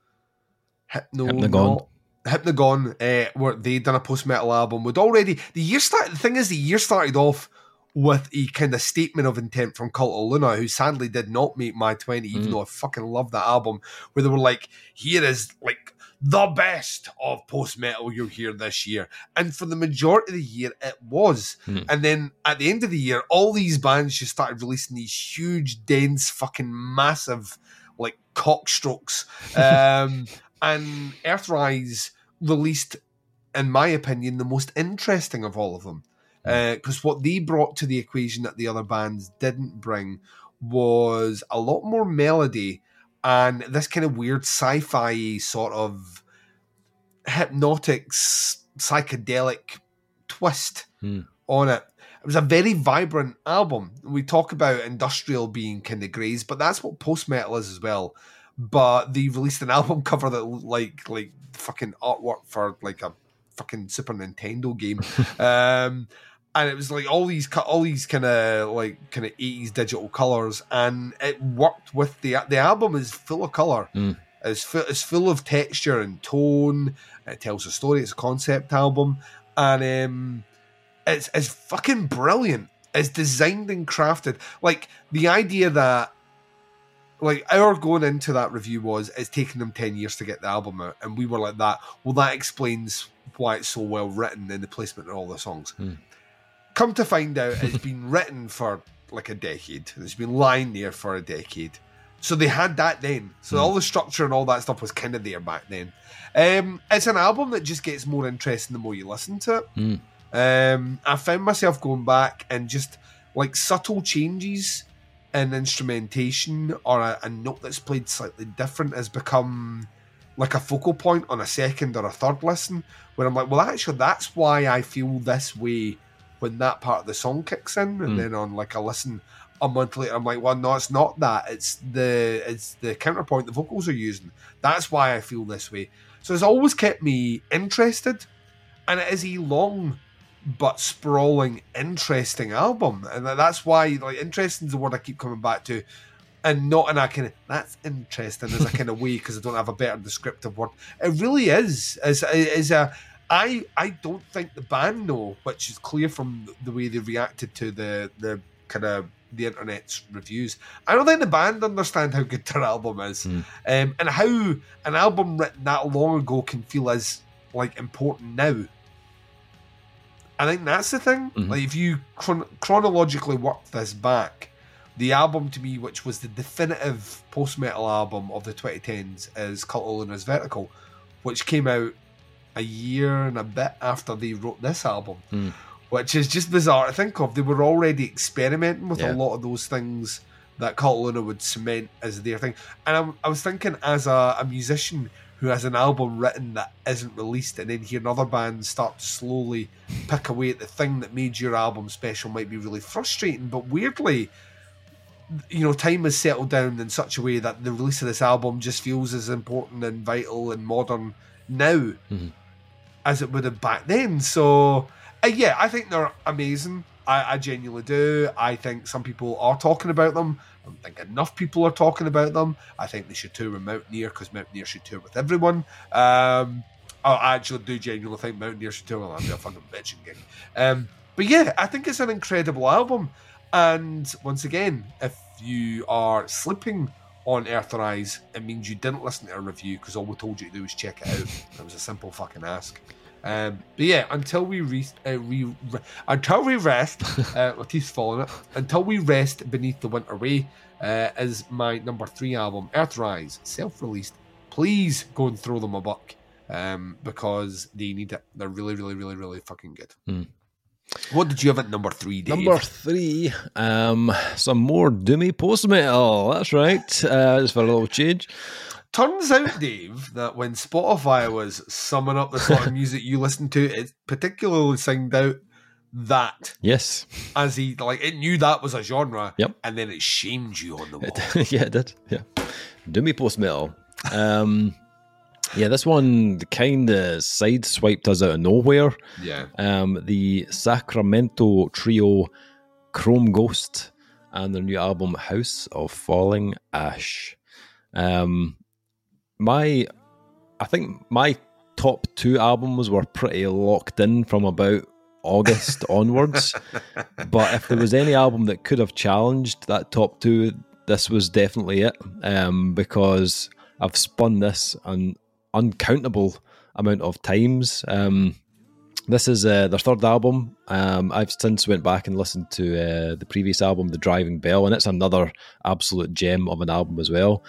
Hypno, Hypnagon. Hypnagon. Uh, where they done a post metal album. Would already the year started. The thing is, the year started off with a kind of statement of intent from Cult of Luna, who sadly did not make my twenty, even Mm. though I fucking love that album. Where they were like, "Here is like." The best of post metal you'll hear this year. And for the majority of the year, it was. Hmm. And then at the end of the year, all these bands just started releasing these huge, dense, fucking massive, like cock strokes. Um, and Earthrise released, in my opinion, the most interesting of all of them. Because what they brought to the equation that the other bands didn't bring was a lot more melody and this kind of weird sci-fi sort of hypnotic psychedelic twist Hmm. on it. It was a very vibrant album. We talk about industrial being kind of greys, but that's what post metal is as well. But they released an album cover that looked like like fucking artwork for like a fucking Super Nintendo game. um and it was like all these all these kind of like kind of 80s digital colors and it worked with the the album is full of color Mm. it's, fu- it's full of texture and tone. It tells a story. It's a concept album. And um it's it's fucking brilliant. It's designed and crafted. Like the idea that like our going into that review was it's taken them 10 years to get the album out and we were like that well that explains why it's so well written and the placement of all the songs. Hmm. Come to find out it's been written for like a decade. It's been lying there for a decade. So they had that then. So Hmm. all the structure and all that stuff was kind of there back then. Um, it's an album that just gets more interesting the more you listen to it. Hmm. um, I found myself going back and just like subtle changes in instrumentation or a, a note that's played slightly different has become like a focal point on a second or a third listen where I'm like, well, actually, that's why I feel this way when that part of the song kicks in, and Mm. then on like a listen a month later, I'm like, well, no, it's not that. It's the it's the counterpoint the vocals are using. That's why I feel this way. So it's always kept me interested, and it is a long but sprawling, interesting album, and that's why like interesting is the word I keep coming back to, and not in a kind of that's interesting as a kind of way because I don't have a better descriptive word. It really is is is a. I I don't think the band know, which is clear from the way they reacted to the the kind of the internet's reviews. I don't think the band understand how good their album is, Hmm. um, and how an album written that long ago can feel as like important now. I think that's the thing. Mhm. Like if you chron- chronologically work this back, the album to me, which was the definitive post metal album of the 2010s, is Cult of Luna's Vertikal, which came out a year and a bit after they wrote this album, Hmm. which is just bizarre to think of. They were already experimenting with Yeah. a lot of those things that Cult Luna would cement as their thing. And I'm, I was thinking, as a, a musician who has an album written that isn't released, and then hearing other bands start to slowly pick away at the thing that made your album special might be really frustrating. But weirdly, you know, time has settled down in such a way that the release of this album just feels as important and vital and modern now Mhm. As it would have back then. So, uh, yeah, I think they're amazing. I, I genuinely do. I think some people are talking about them. I don't think enough people are talking about them. I think they should tour with Mountaineer because Mountaineer should tour with everyone. Um, I actually do genuinely think Mountaineer should tour with them. a fucking bitching gig. Um, but yeah, I think it's an incredible album. And once again, if you are sleeping on Earthrise, it means you didn't listen to our review because all we told you to do was check it out. It was a simple fucking ask. Um, but yeah, until we re- uh, we re- until we rest, uh, falling it. Until we rest beneath the winter way, uh, is my number three album, Earthrise, self-released. Please go and throw them a buck um, because they need it. They're really, really, really, really fucking good. Mm. What did you have at number three, Dave? Number three, um, some more doomy post metal. That's right, uh, just for a little change. Turns out, Dave, that when Spotify was summing up the sort of music you listen to, it particularly singed out that. Yes. As he like it knew that was a genre. Yep. And then it shamed you on the wall. Yeah, it did. Yeah. Doomy post metal. Um yeah, this one kind of sideswiped us out of nowhere. Yeah. Um, the Sacramento trio Chrome Ghost and their new album House of Falling Ash. Um, my, I think my top two albums were pretty locked in from about August onwards. But if there was any album that could have challenged that top two, this was definitely it. Um, because I've spun this an uncountable amount of times. Um, this is uh, their third album. Um, I've since went back and listened to uh, the previous album, The Diving Bell, and it's another absolute gem of an album as well.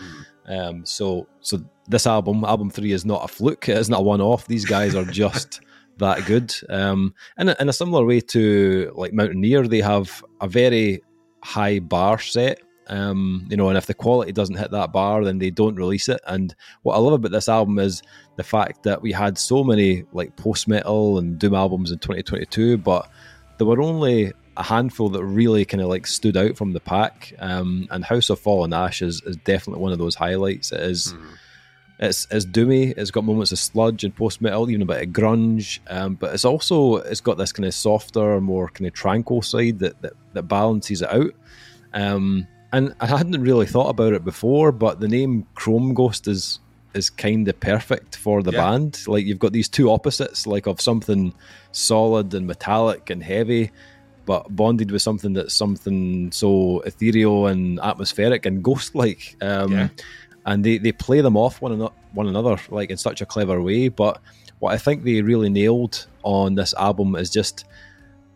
Um, so, so this album, album three, is not a fluke. It is not a one-off. These guys are just that good. Um, in, a, in a similar way to like Mountaineer, they have a very high bar set. Um, you know, and if the quality doesn't hit that bar, then they don't release it. And what I love about this album is the fact that we had so many like post metal and doom albums in 2022, but there were only a handful that really kind of like stood out from the pack. Um, and House of Fallen Ash is, is definitely one of those highlights. It is. Mm. It's, it's doomy. It's got moments of sludge and post metal, even a bit of grunge. Um, but it's also it's got this kind of softer, more kind of tranquil side that that, that balances it out. Um, and I hadn't really thought about it before, but the name Chrome Ghost is is kind of perfect for the Yeah. band. Like you've got these two opposites, like of something solid and metallic and heavy, but bonded with something that's something so ethereal and atmospheric and ghost-like. Um, Yeah. And they, they play them off one another, one another like in such a clever way. But what I think they really nailed on this album is just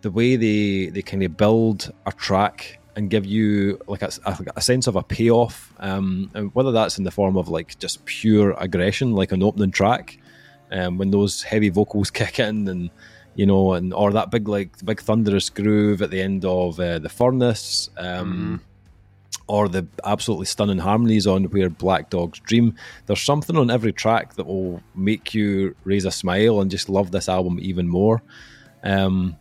the way they they kind of build a track and give you like a, a, a sense of a payoff, um, and whether that's in the form of like just pure aggression, like an opening track, um, when those heavy vocals kick in, and you know, and or that big like big thunderous groove at the end of uh, the furnace, um, or the absolutely stunning harmonies on where Black Dogs Dream. There's something on every track that will make you raise a smile and just love this album even more. Um,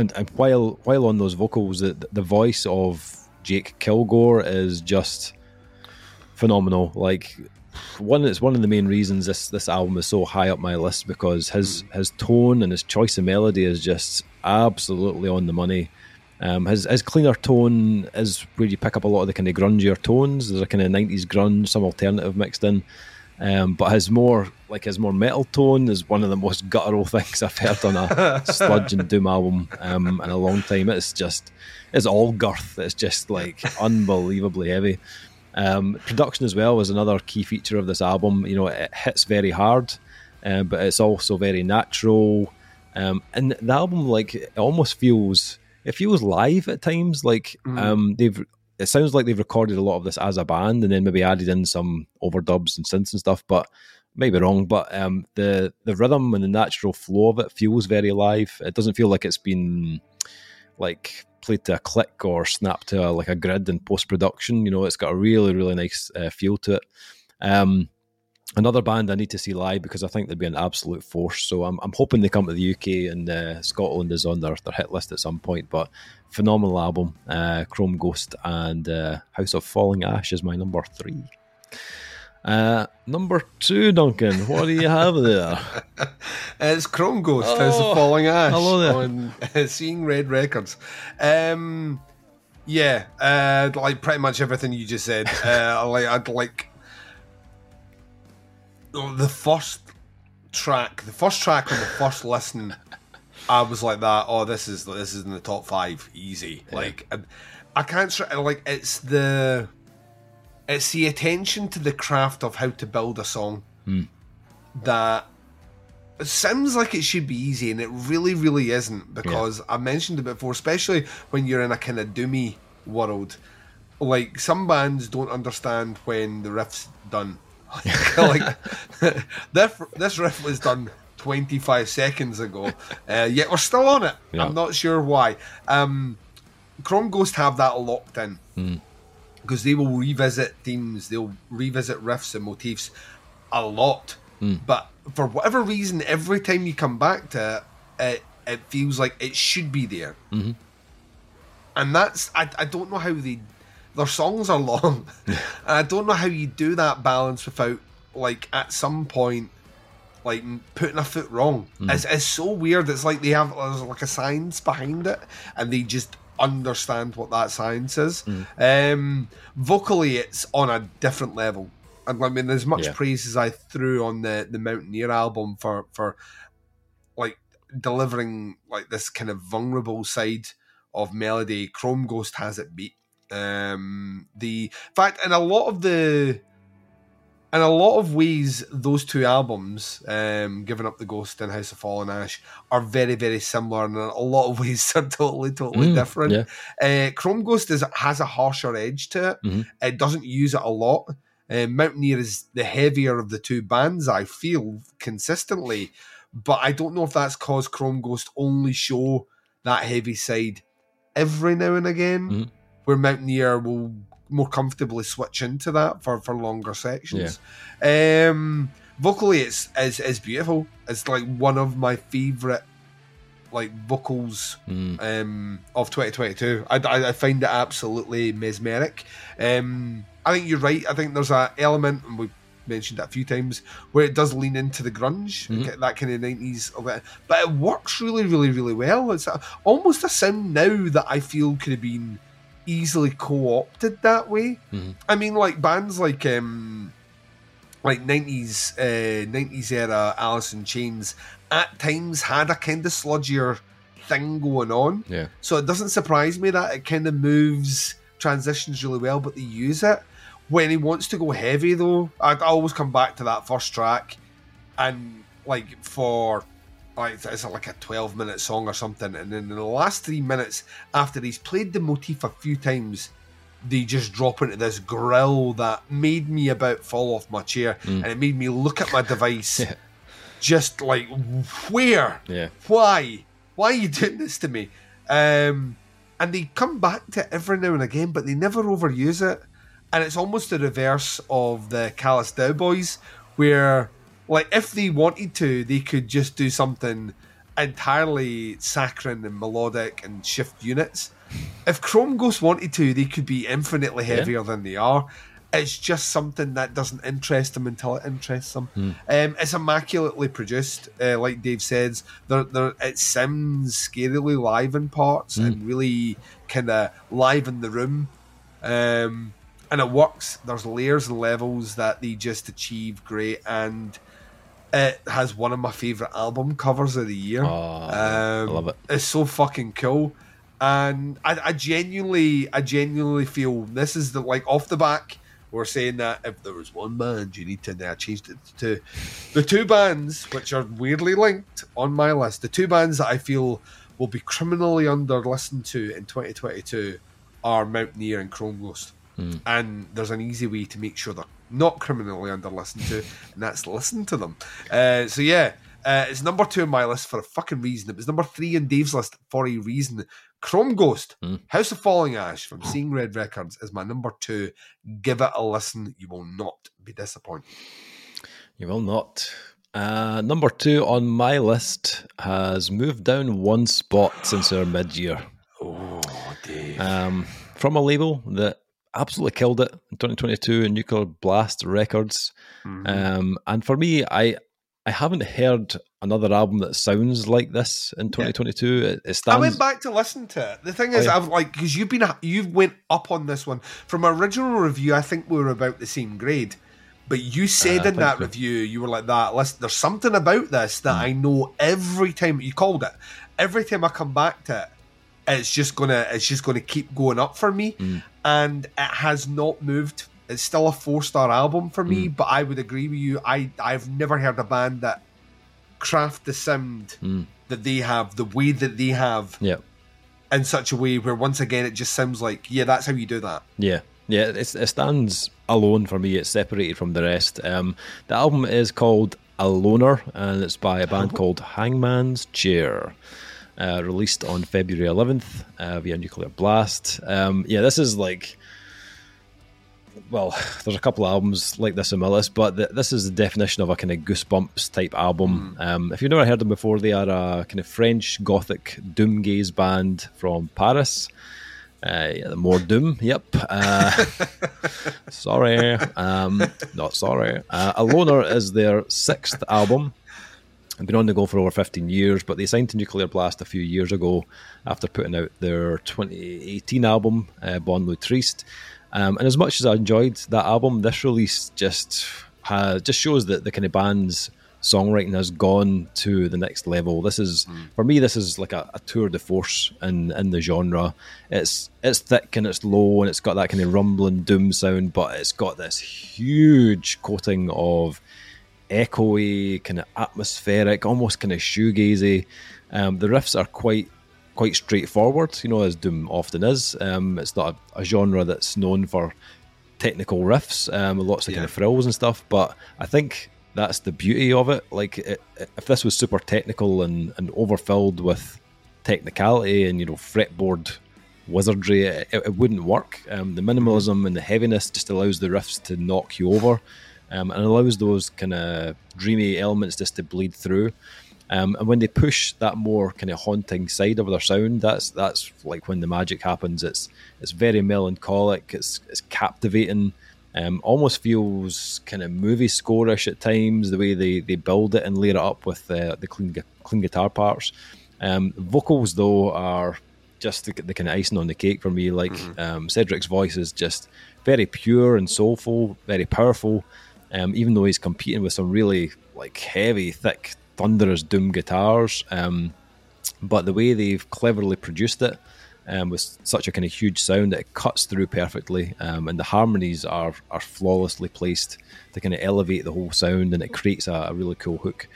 and, and while while on those vocals, the, the voice of Jake Kilgore is just phenomenal. Like one, it's one of the main reasons this this album is so high up my list because his his tone and his choice of melody is just absolutely on the money. Um, his his cleaner tone is where you pick up a lot of the kind of grungier tones. There's a kind of nineties grunge, some alternative mixed in. Um, but his more like his more metal tone is one of the most guttural things I've heard on a sludge and doom album um, in a long time. It's just it's all girth. It's just like unbelievably heavy. Um, production as well is another key feature of this album. You know, it hits very hard, uh, but it's also very natural. Um, and the album, like, it almost feels it feels live at times. Like, um, they've it sounds like they've recorded a lot of this as a band and then maybe added in some overdubs and synths and stuff. But maybe wrong. But um, the the rhythm and the natural flow of it feels very live. It doesn't feel like it's been like played to a click or snapped to a, like a grid in post production. You know, it's got a really really nice uh, feel to it. Um, another band I need to see live because I think they'd be an absolute force. So I'm, I'm hoping they come to the UK and uh, Scotland is on their, their hit list at some point. But phenomenal album, uh, Chrome Ghost and uh, House of Falling Ash is my number three. Uh, number two, Duncan, what do you have there? It's Chrome Ghost, House Oh, of Falling Ash hello there. on uh, Seeing Red Records. Um, yeah, uh, like pretty much everything you just said. Uh, like I'd like the first track, the first track on the first listen. I was like that. Oh, this is this is in the top five, easy. Like and I can't like it's the it's the attention to the craft of how to build a song hmm. that it sounds like it should be easy, and it really, really isn't because I mentioned it before, especially when you're in a kind of doomy world. Like some bands don't understand when the riff's done. like this, this riff was done 25 seconds ago, uh, yet we're still on it. Yeah. I'm not sure why. Um, Chrome Ghost have that locked in because they will revisit themes, they'll revisit riffs and motifs a lot. But for whatever reason, every time you come back to it, it, it feels like it should be there. Mm-hmm. And that's, I, I don't know how they, their songs are long. and I don't know how you do that balance without, like, at some point, like putting a foot wrong. It's, it's so weird. It's like they have there's like a science behind it, and they just understand what that science is. Um, vocally, it's on a different level. And I mean, as much Yeah. praise as I threw on the the Mountaineer album for for like delivering like this kind of vulnerable side of melody, Chrome Ghost has it beat. Um, the in fact, in a lot of the in a lot of ways, those two albums, um, Giving Up the Ghost and House of Fallen Ash, are very, very similar, and in a lot of ways, they're totally, totally Mm, different. yeah. Uh, Chrome Ghost is, has a harsher edge to it. Mhm. It doesn't use it a lot. Uh, Mountaineer is the heavier of the two bands, I feel, consistently. But I don't know if that's because Chrome Ghost only show that heavy side every now and again, Mhm. Where Mountaineer will more comfortably switch into that for, for longer sections. Um, vocally, it's, it's it's beautiful. It's like one of my favorite like vocals Mm. um, of 2022. I, I, I find it absolutely mesmeric. Um, I think you're right. I think there's a element, and we've mentioned it a few times, where it does lean into the grunge, Mhm. that kind of 90s, of it. but it works really, really, really well. It's a, almost a sound now that I feel could have been easily co-opted that way. Mhm. I mean, like bands like um, like 90s uh, 90s era Alice in Chains at times had a kind of sludgier thing going on. Yeah. So it doesn't surprise me that it kind of moves transitions really well, but they use it. When he wants to go heavy, though, I, I always come back to that first track, and like for like it's like a twelve minute song or something, and then in the last three minutes after he's played the motif a few times, they just drop into this grill that made me about fall off my chair, and it made me look at my device, Yeah. just like where Yeah. why? Why are you doing this to me? Um, and they come back to it every now and again, but they never overuse it. And it's almost the reverse of the Callous Daoboys, where, like, if they wanted to, they could just do something entirely saccharine and melodic and shift units. If Chrome Ghost wanted to, they could be infinitely heavier than they are. It's just something that doesn't interest them until it interests them. Um, it's immaculately produced, uh, like Dave says. There, there, it sounds scarily live in parts and really kind of live in the room. Um, and it works. There's layers and levels that they just achieve great, and it has one of my favorite album covers of the year. Oh, I Um, love it. It's so fucking cool, and I, I genuinely, I genuinely feel this is the like off the back. We're saying that if there was one band you need to, and I changed it to. The two bands, which are weirdly linked on my list, the two bands that I feel will be criminally under listened to in 2022 are Mountaineer and Chrome Ghost. And there's an easy way to make sure they're not criminally under listened to, and that's listen to them. Uh, so yeah, uh, it's number two on my list for a fucking reason. It was number three in Dave's list for a reason. Chrome Ghost, House of Falling Ash from Seeing Red Records is my number two. Give it a listen. You will not be disappointed. You will not. Uh, number two on my list has moved down one spot since our mid year. Oh, Dave. Um, from a label that absolutely killed it in 2022 Nuclear Blast Records. Mm-hmm. Um, and for me, I I haven't heard another album that sounds like this in 2022. It, it I went back to listen to it. The thing is, Oh, yeah. I've like because you've been you've went up on this one from original review. I think we were about the same grade, but you said Uh, in that you. review you were like that. Listen, there's something about this that Hmm. I know every time you called it. Every time I come back to it, it's just gonna it's just gonna keep going up for me, Hmm. And it has not moved. It's still a four star album for me, but I would agree with you. I I've never heard a band that craft the sound that they have, the way that they have, Yeah. in such a way where once again it just sounds like, yeah, that's how you do that. Yeah, yeah, it's, it stands alone for me. It's separated from the rest. Um, the album is called A Loner, and it's by a band called Hangman's Chair. Uh, released on February 11th uh, via Nuclear Blast. Um, yeah, this is like, well, there's a couple of albums like this in my list, but th- this is the definition of a kind of goosebumps type album. Um, if you've never heard them before, they are a kind of French gothic doom gaze band from Paris. Uh, yeah, more doom. Yep. Uh, sorry. Um, not sorry. Uh, A Loner is their sixth album. They've been on the go for over 15 years, but they signed to Nuclear Blast a few years ago after putting out their 2018 album, uh, Banlieue Triste. Um, and as much as I enjoyed that album, this release just has, just shows that the kind of band's songwriting has gone to the next level. This is for me, this is like a, a tour de force in in the genre. It's it's thick and it's low and it's got that kind of rumbling doom sound, but it's got this huge coating of echoey, kind of atmospheric, almost kind of shoegazy. Um, the riffs are quite quite straightforward, you know, as Doom often is. Um, it's not a, a genre that's known for technical riffs, um, lots of kind of frills and stuff. But I think that's the beauty of it. Like, it, if this was super technical and, and overfilled with technicality and you know fretboard wizardry, it, it wouldn't work. Um, the minimalism and the heaviness just allows the riffs to knock you over, um, and allows those kind of dreamy elements just to bleed through. Um, and when they push that more kind of haunting side of their sound, that's that's like when the magic happens. It's it's very melancholic. It's it's captivating. Um, almost feels kind of movie score-ish at times. The way they, they build it and layer it up with uh, the clean clean guitar parts. Um, vocals though are just the, the kind of icing on the cake for me. Like um, Cedric's voice is just very pure and soulful, very powerful. Um, even though he's competing with some really like heavy, thick, thunderous doom guitars, um, but the way they've cleverly produced it um, with such a kind of huge sound that it cuts through perfectly, um, and the harmonies are are flawlessly placed to kind of elevate the whole sound, and it creates a, a really cool hook.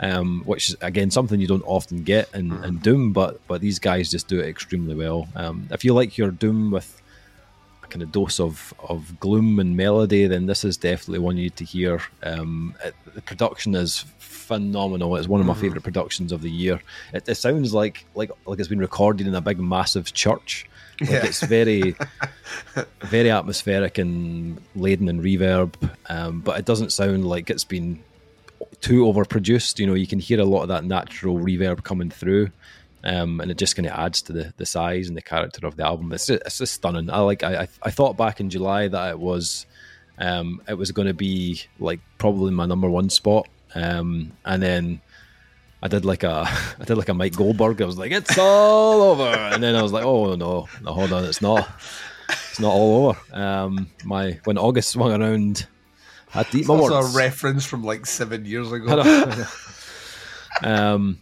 Um, which is again something you don't often get in, in Doom, but but these guys just do it extremely well. Um, if you like your Doom with kind of dose of, of gloom and melody, then this is definitely one you need to hear. Um, it, the production is phenomenal. It's one of my favorite productions of the year. It, it sounds like like like it's been recorded in a big, massive church. Like Yeah. it's very, very atmospheric and laden in reverb, um, but it doesn't sound like it's been too overproduced. You know, you can hear a lot of that natural reverb coming through, um, and it just kind of adds to the, the size and the character of the album. It's just, it's just stunning. I like. I I- thought back in July that it was, um, it was going to be like probably my number one spot, um, and then. I did like a I did like a Mike Goldberg. I was like, it's all over, and then I was like, oh no, no, hold on, it's not, it's not all over. Um, my when August swung around, I had to eat my words. a reference from like seven years ago. I know, I know. um,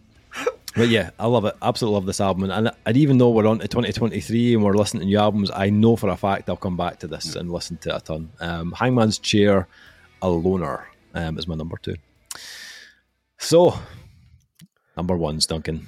but yeah, I love it. Absolutely love this album. And, and even though we're on to 2023 and we're listening to new albums, I know for a fact I'll come back to this and listen to it a ton. Um, Hangman's Chair, A Loner um, is my number two. So, number ones, Duncan.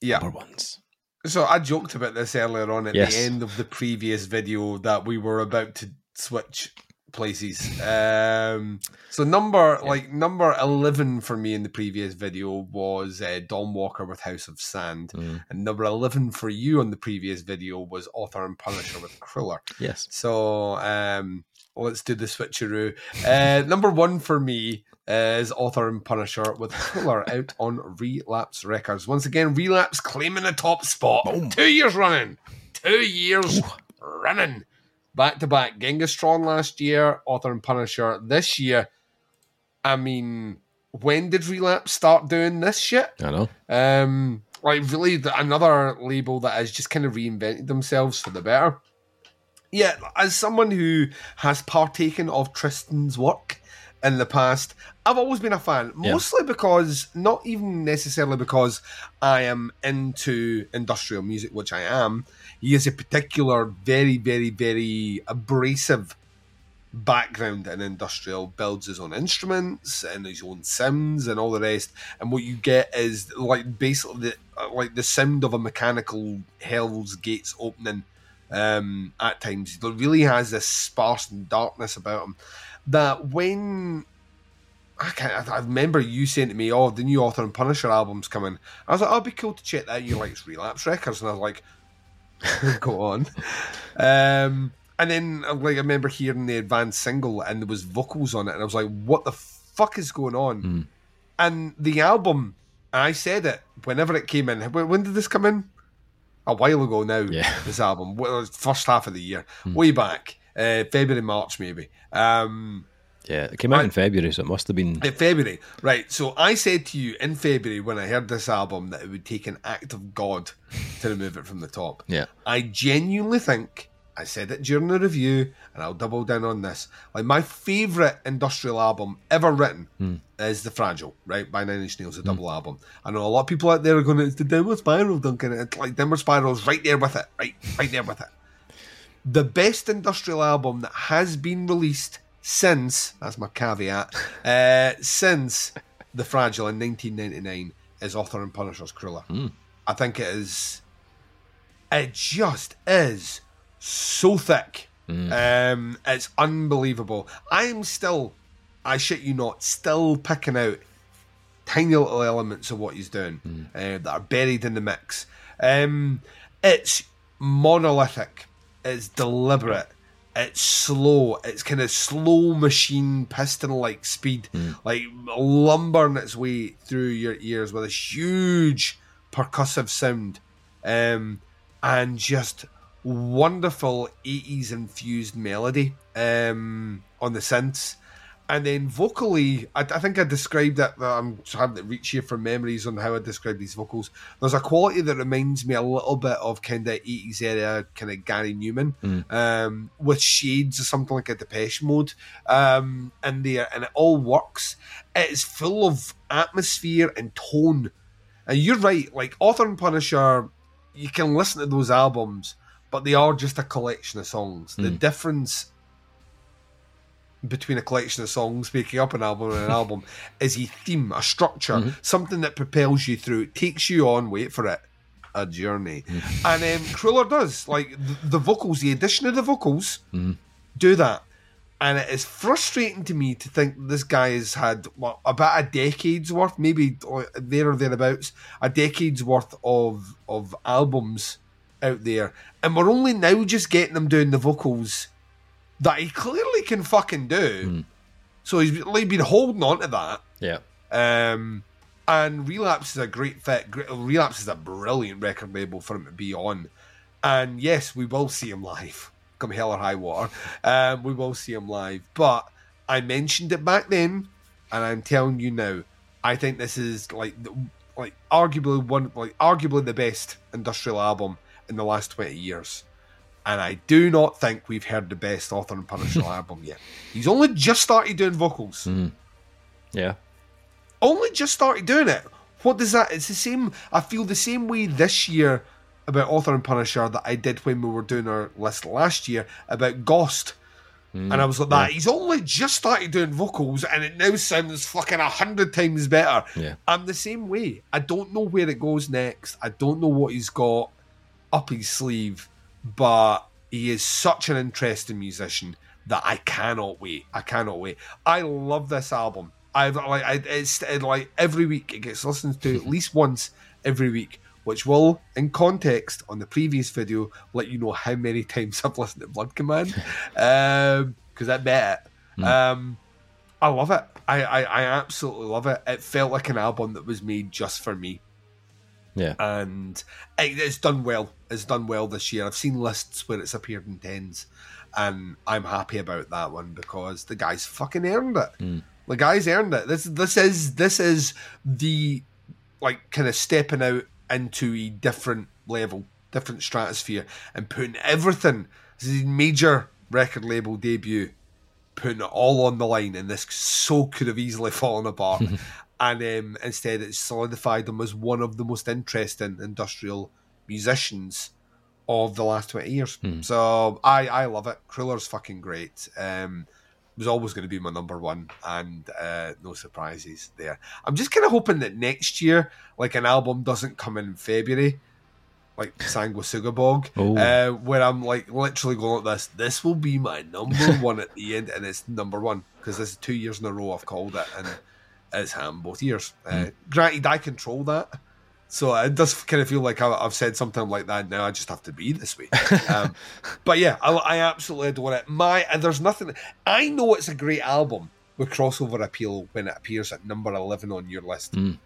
Yeah. Number ones. So I joked about this earlier on at Yes. the end of the previous video that we were about to switch places. Um, so number like number eleven for me in the previous video was uh, Dawnwalker with House of Sand, Mm. and number eleven for you on the previous video was Author and Punisher with Krüller. Yes. So um, let's do the switcheroo. Uh, number one for me is Author and Punisher with Krüller out on Relapse Records. Once again, Relapse claiming the top spot. Two years running. Two years running. Back to back. Genghis Tron last year, Author and Punisher this year. I mean, when did Relapse start doing this shit? I know. Um, like really, the, another label that has just kind of reinvented themselves for the better. Yeah, as someone who has partaken of Tristan's work in the past, I've always been a fan. Yeah. Mostly because, not even necessarily because I am into industrial music, which I am. He has a particular, very, very, very abrasive background in industrial, builds his own instruments and his own sims and all the rest. And what you get is like basically the, like the sound of a mechanical Hell's Gates opening. Um, at times, there really has this sparse and darkness about him that when I can't. I remember you saying to me, "Oh, the new Author and Punisher album's coming." I was like, "Oh, it'd be cool to check that." You like it's Relapse Records, and I was like, "Go on." Um, and then, like, I remember hearing the advanced single, and there was vocals on it, and I was like, "What the fuck is going on?" Mm. And the album, I said it whenever it came in. When did this come in? A while ago now. Yeah. This album, well, first half of the year, way back, uh, February, March, maybe. Um, Yeah, it came out I- in February, so it must have been. in February, right? So I said to you in February when I heard this album that it would take an act of God to remove it from the top. Yeah. I genuinely think I said it during the review, and I'll double down on this. Like my favorite industrial album ever written hmm. is "The Fragile," right by Nine Inch Nails, a hmm. double album. I know a lot of people out there are going, "It's the Downward Spiral, Duncan." It's like Downward Spiral's right there with it, right, right there with it. The best industrial album that has been released since that's my caveat uh, since The Fragile in 1999 is Author and Punisher's Krüller. I think it is. It just is so thick. Um, it's unbelievable. I'm still, I shit you not, still picking out tiny little elements of what he's doing uh, that are buried in the mix. Um, it's monolithic. It's deliberate. It's slow. It's kind of slow machine piston like speed, like lumbering its way through your ears with a huge percussive sound, um, and just wonderful 80s infused melody um, on the synths. And then vocally, I, I think I described it. I'm having to reach here for memories on how I describe these vocals. There's a quality that reminds me a little bit of kind of 80s era, kind of Gary Numan, um, with shades of something like a Depeche Mode um, in there, and it all works. It's full of atmosphere and tone. And you're right, like Author and Punisher, you can listen to those albums, but they are just a collection of songs. The difference between a collection of songs making up an album and an album is a theme, a structure, mm-hmm. something that propels you through, takes you on, wait for it, a journey. Mm-hmm. And um, Krüller does. Like the, the vocals, the addition of the vocals mm-hmm. do that. And it is frustrating to me to think this guy has had what, about a decade's worth, maybe oh, there or thereabouts, a decade's worth of of albums out there, and we're only now just getting them doing the vocals that he clearly can fucking do. So he's been holding on to that. Yeah. Um, and Relapse is a great fit. Relapse is a brilliant record label for him to be on. And yes, we will see him live, come hell or high water. Um, we will see him live. But I mentioned it back then, and I'm telling you now, I think this is like, the- like arguably one, like arguably the best industrial album in the last twenty years. And I do not think we've heard the best Author and Punisher album yet. He's only just started doing vocals mm. Yeah. only just started doing it. What does that? It's the same. I feel the same way this year about Author and Punisher that I did when we were doing our list last year about Ghost. Mm. and I was like, that he's only just started doing vocals, and it now sounds fucking a hundred times better. Yeah. I'm the same way. I don't know where it goes next. I don't know what he's got up his sleeve, but he is such an interesting musician that I cannot wait. I cannot wait. I love this album. I've like I, it's it, like every week it gets listened to at least once every week, which will, in context on the previous video, let you know how many times I've listened to Blood Command, because I bet it. Um, I love it. I, I I absolutely love it. It felt like an album that was made just for me Yeah. and it's done well. It's done well this year. I've seen lists where it's appeared in tens, and I'm happy about that one because the guy's fucking earned it. Mm. The guy's earned it. This this is this is the like kind of stepping out into a different level, different stratosphere, and putting everything. This is major record label debut putting it all on the line, and this so could have easily fallen apart. and um, instead, it solidified him as one of the most interesting industrial musicians of the last 20 years. So I, I love it. Krüller's fucking great. Um, was always going to be my number one, and uh, no surprises there. I'm just kind of hoping that next year, like an album doesn't come in February, like Sanguisugabog, Oh. uh, where I'm like literally going like this. This will be my number one at the end, and it's number one because this is two years in a row I've called it, and it's ham both years. Uh, granted, I control that. So it does kind of feel like I've said something like that now. I just have to be this way. Um, but yeah, I, I absolutely adore it. My and there's nothing. I know it's a great album with crossover appeal when it appears at number eleven on your list. Mm.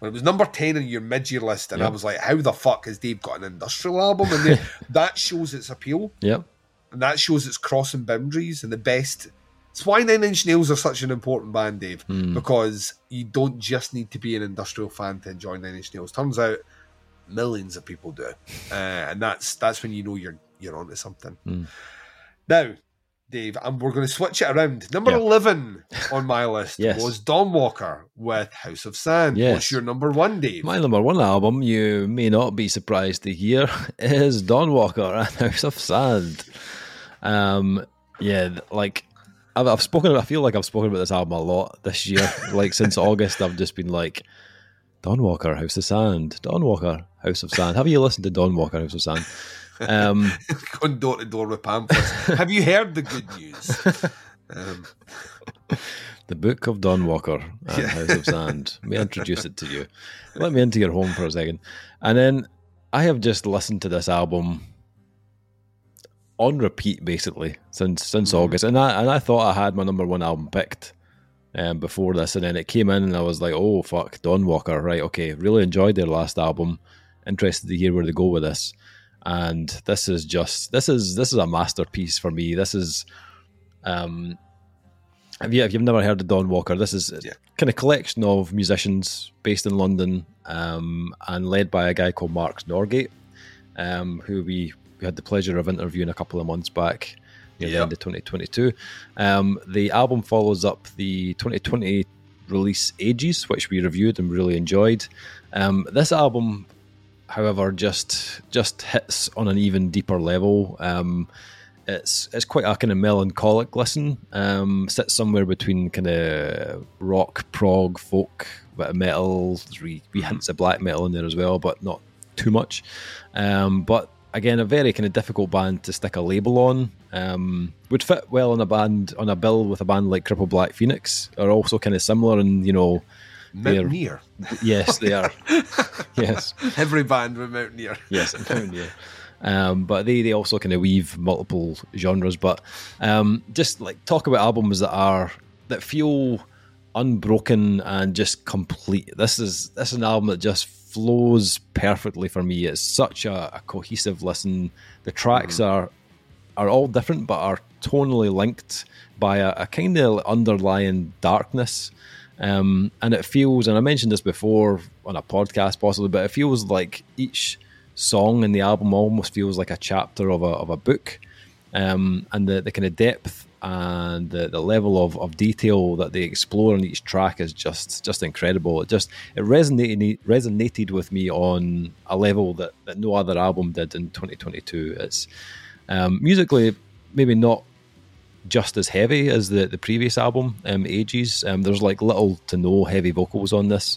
When it was number ten on your mid-year list, and I was like, "How the fuck has Dave got an industrial album?" And that shows its appeal, Yep. and that shows its crossing boundaries and the best. It's why Nine Inch Nails are such an important band, Dave, Mm. because you don't just need to be an industrial fan to enjoy Nine Inch Nails. Turns out millions of people do, uh, and that's that's when you know you're you're onto something. Mm. Now, Dave, and we're going to switch it around. Number Yeah. eleven on my list Yes. was Dawnwalker with House of Sand. Yes. What's your number one, Dave? My number one album, you may not be surprised to hear, is Dawnwalker and House of Sand. Um, yeah, like I've, I've spoken. I feel like I've spoken about this album a lot this year. like since August, I've just been like, Dawnwalker, House of Sand. Dawnwalker, House of Sand. Have you listened to Dawnwalker, House of Sand? Um, Going door to door with pamphlets. Have you heard the good news? Um, the Book of Dawnwalker and House of Sand. Let me introduce it to you. Let me into your home for a second. And then I have just listened to this album on repeat basically since since Mhm. August. And I and I thought I had my number one album picked um, before this, and then it came in and I was like, oh fuck, Dawnwalker, right, okay. Really enjoyed their last album. Interested to hear where they go with this. And this is just this is this is a masterpiece for me. This is um have you if you've never heard of Dawnwalker, this is Yeah. kind of collection of musicians based in London um, and led by a guy called Mark Norgate, um, who we, we had the pleasure of interviewing a couple of months back near the end of 2022. Um, the album follows up the 2020 release Ages, which we reviewed and really enjoyed. Um, this album, however, just just hits on an even deeper level. Um, it's it's quite a kind of melancholic listen. Um, sits somewhere between kind of rock, prog, folk, bit of metal, there's wee, wee hints of black metal in there as well, but not too much. Um, but again, a very kind of difficult band to stick a label on. Um, would fit well on a band on a bill with a band like Cripple Black Phoenix, are also kind of similar, and you know, Mountaineer. yes, they are. yes, Every band with Mountaineer. yes, yeah. Um, but they, they also kind of weave multiple genres. But um, just like talk about albums that are that feel unbroken and just complete. This is this is an album that just flows perfectly for me. It's such a, a cohesive listen. The tracks are are all different, but are tonally linked by a, a kind of underlying darkness. Um, and it feels, and I mentioned this before on a podcast possibly, but it feels like each song in the album almost feels like a chapter of a, of a book. Um, and the, the kind of depth and the, the level of, of detail that they explore on each track is just just incredible. It just it resonated resonated with me on a level that, that no other album did in 2022. It's um, musically maybe not just as heavy as the, the previous album, um, Ages. Um, there's like little to no heavy vocals on this,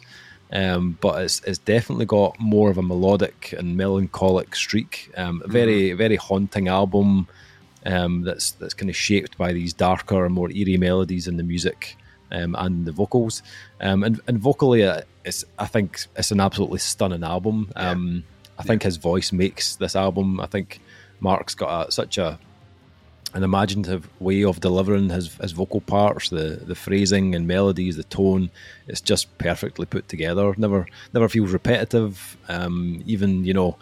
um, but it's it's definitely got more of a melodic and melancholic streak. Um, a very very haunting album um, that's that's kind of shaped by these darker and more eerie melodies in the music um, and the vocals. Um, and, and vocally, uh, it's I think it's an absolutely stunning album. Um, I think his voice makes this album. I think Mark's got a, such a an imaginative way of delivering his, his vocal parts, the the phrasing and melodies, the tone. It's just perfectly put together. Never never feels repetitive. Um, even you know,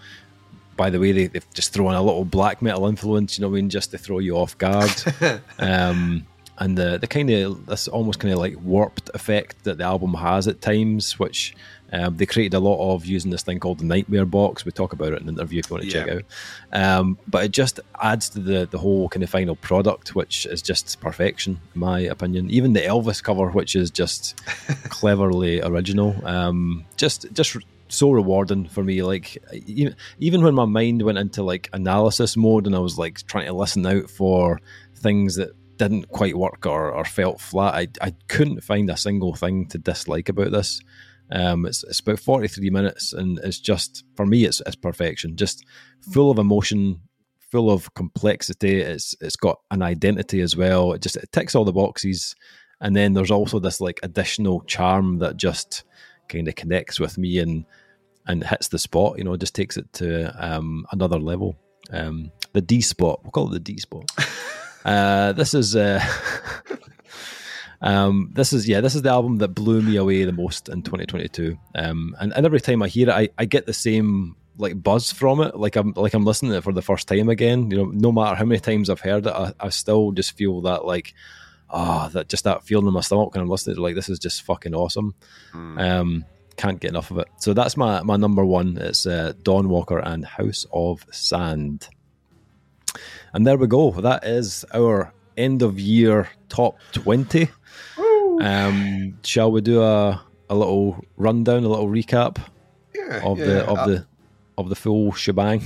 by the way, they, they've just thrown a little black metal influence. You know, what I mean, just to throw you off guard. um, and the the kind of this almost kind of like warped effect that the album has at times, which um, they created a lot of using this thing called the Nightmare Box. We talk about it in an interview if you want to check Yeah. out. Um, but it just adds to the the whole kind of final product, which is just perfection, in my opinion. Even the Elvis cover, which is just cleverly original, um, just just so rewarding for me. Like even when my mind went into like analysis mode and I was like trying to listen out for things that didn't quite work or, or felt flat. I, I couldn't find a single thing to dislike about this. Um, it's, it's about 43 minutes and it's just, for me, it's, it's perfection. Just full of emotion, full of complexity. It's It's got an identity as well. It just it ticks all the boxes. And then there's also this like additional charm that just kind of connects with me and and hits the spot, you know, just takes it to um, another level. Um, the D spot, we'll call it the D spot. Uh, this is uh, um, this is yeah, this is the album that blew me away the most in 2022. Um, and, and every time I hear it, I, I get the same like buzz from it, like I'm like I'm listening to it for the first time again. You know, no matter how many times I've heard it, I, I still just feel that like ah, oh, that just that feeling in my stomach when I'm listening to it, like this is just fucking awesome. Mm. Um, can't get enough of it. So that's my my number one. It's uh, Dawnwalker and House of Sand. And there we go. That is our end of year top 20. Um, shall we do a, a little rundown, a little recap yeah, of yeah, the of the of the full shebang?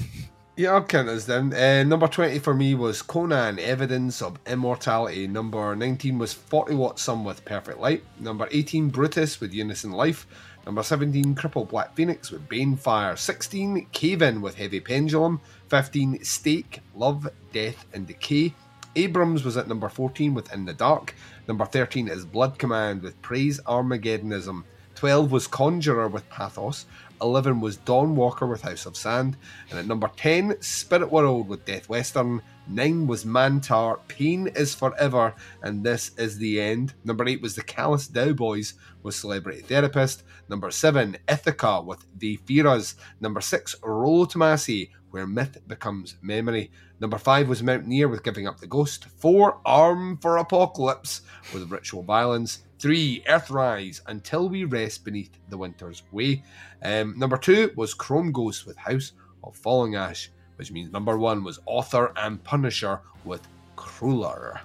Yeah, I'll count us down. Uh, number 20 for me was Conan, Evidence of Immortality. Number 19 was 40 Watt Sun with Perfect Light. Number 18, Brutus with Unison Life. Number 17, Cripple Black Phoenix with Banefire. 16, Cave In with Heavy Pendulum. 15, Stake, Love, Death and Decay. Abrams was at number 14 with In the Dark. Number 13 is Blood Command with Praise Armageddonism. 12 was Conjurer with Pathos. 11 was Dawnwalker with House of Sand. And at number 10, Spirit World with Death Western. 9 was Mantar, Pain is Forever, and This is the End. Number 8 was The Callous Daoboys with Celebrity Therapist. Number 7, Ithaca with They Fear Us. Number 6, Rolo Tomassi where myth becomes memory. Number five was Mountaineer with Giving Up the Ghost. Four, Armed for Apocalypse with Ritual Violence. Three, Earthrise, Until We Rest Beneath the Winter's Way. Um, number two was Chrome Ghost with House of Falling Ash, which means number one was Author and Punisher with Krüller.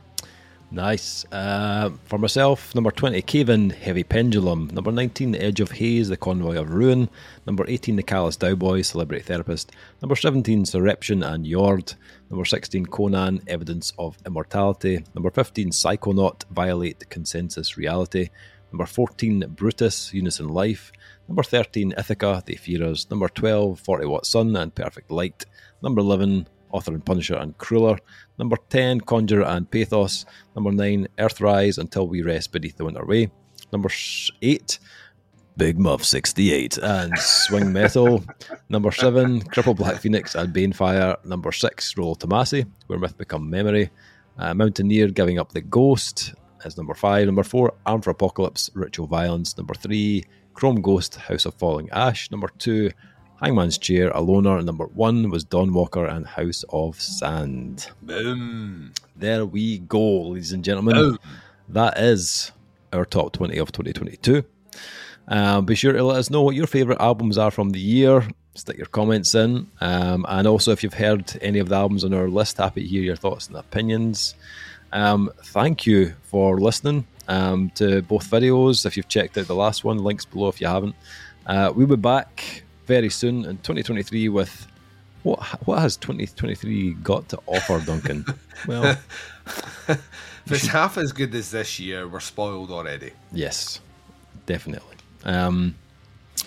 Nice. Uh, for myself, number 20, Cave In, Heavy Pendulum. Number 19, The Edge of Haze, The Convoy of Ruin. Number 18, The Callous Daoboy, Celebrity Therapist. Number 17, Surreption and Yord. Number 16, Conan, Evidence of Immortality. Number 15, Psychonaut, Violate Consensus Reality. Number 14, Brutus, Unison Life. Number 13, Ithaca, They Fear Us. Number 12, 40 Watt Sun and Perfect Light. Number 11, Author and Punisher and Krüller. Number 10, Conjurer and Pathos. Number 9, Earthrise Until We Rest Beneath the Winter Way. Number 8, Big Muff 68 and Swing Metal. Number 7, Cripple Black Phoenix and Banefire. Number 6, Rolo Tomassi, Where Myth Become Memory. Uh, Mountaineer Giving Up the Ghost as number 5. Number 4, Armed for Apocalypse, Ritual Violence. Number 3, Chrome Ghost, House of Falling Ash. Number 2, Hangman's Chair, A Loner, number one was Dawnwalker and House of Sand. Boom. There we go, ladies and gentlemen. Boom. That is our top 20 of 2022. Um, be sure to let us know what your favourite albums are from the year. Stick your comments in. Um, and also, if you've heard any of the albums on our list, happy to hear your thoughts and opinions. Um, thank you for listening um, to both videos. If you've checked out the last one, links below if you haven't. Uh, we'll be back very soon in 2023 with what what has 2023 got to offer, Duncan? well, if it's half as good as this year, we're spoiled already. Yes, definitely. Um,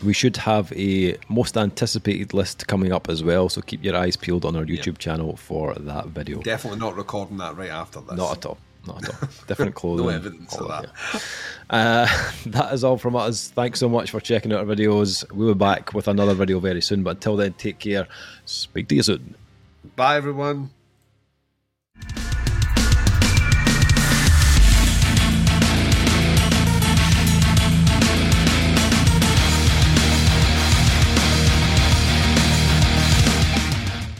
we should have a most anticipated list coming up as well, so keep your eyes peeled on our YouTube yep. channel for that video. Definitely not recording that right after this. Not at all. Not at all. Different clothing. no evidence of that. Uh, that is all from us. Thanks so much for checking out our videos. We'll be back with another video very soon. But until then, take care. Speak to you soon. Bye, everyone.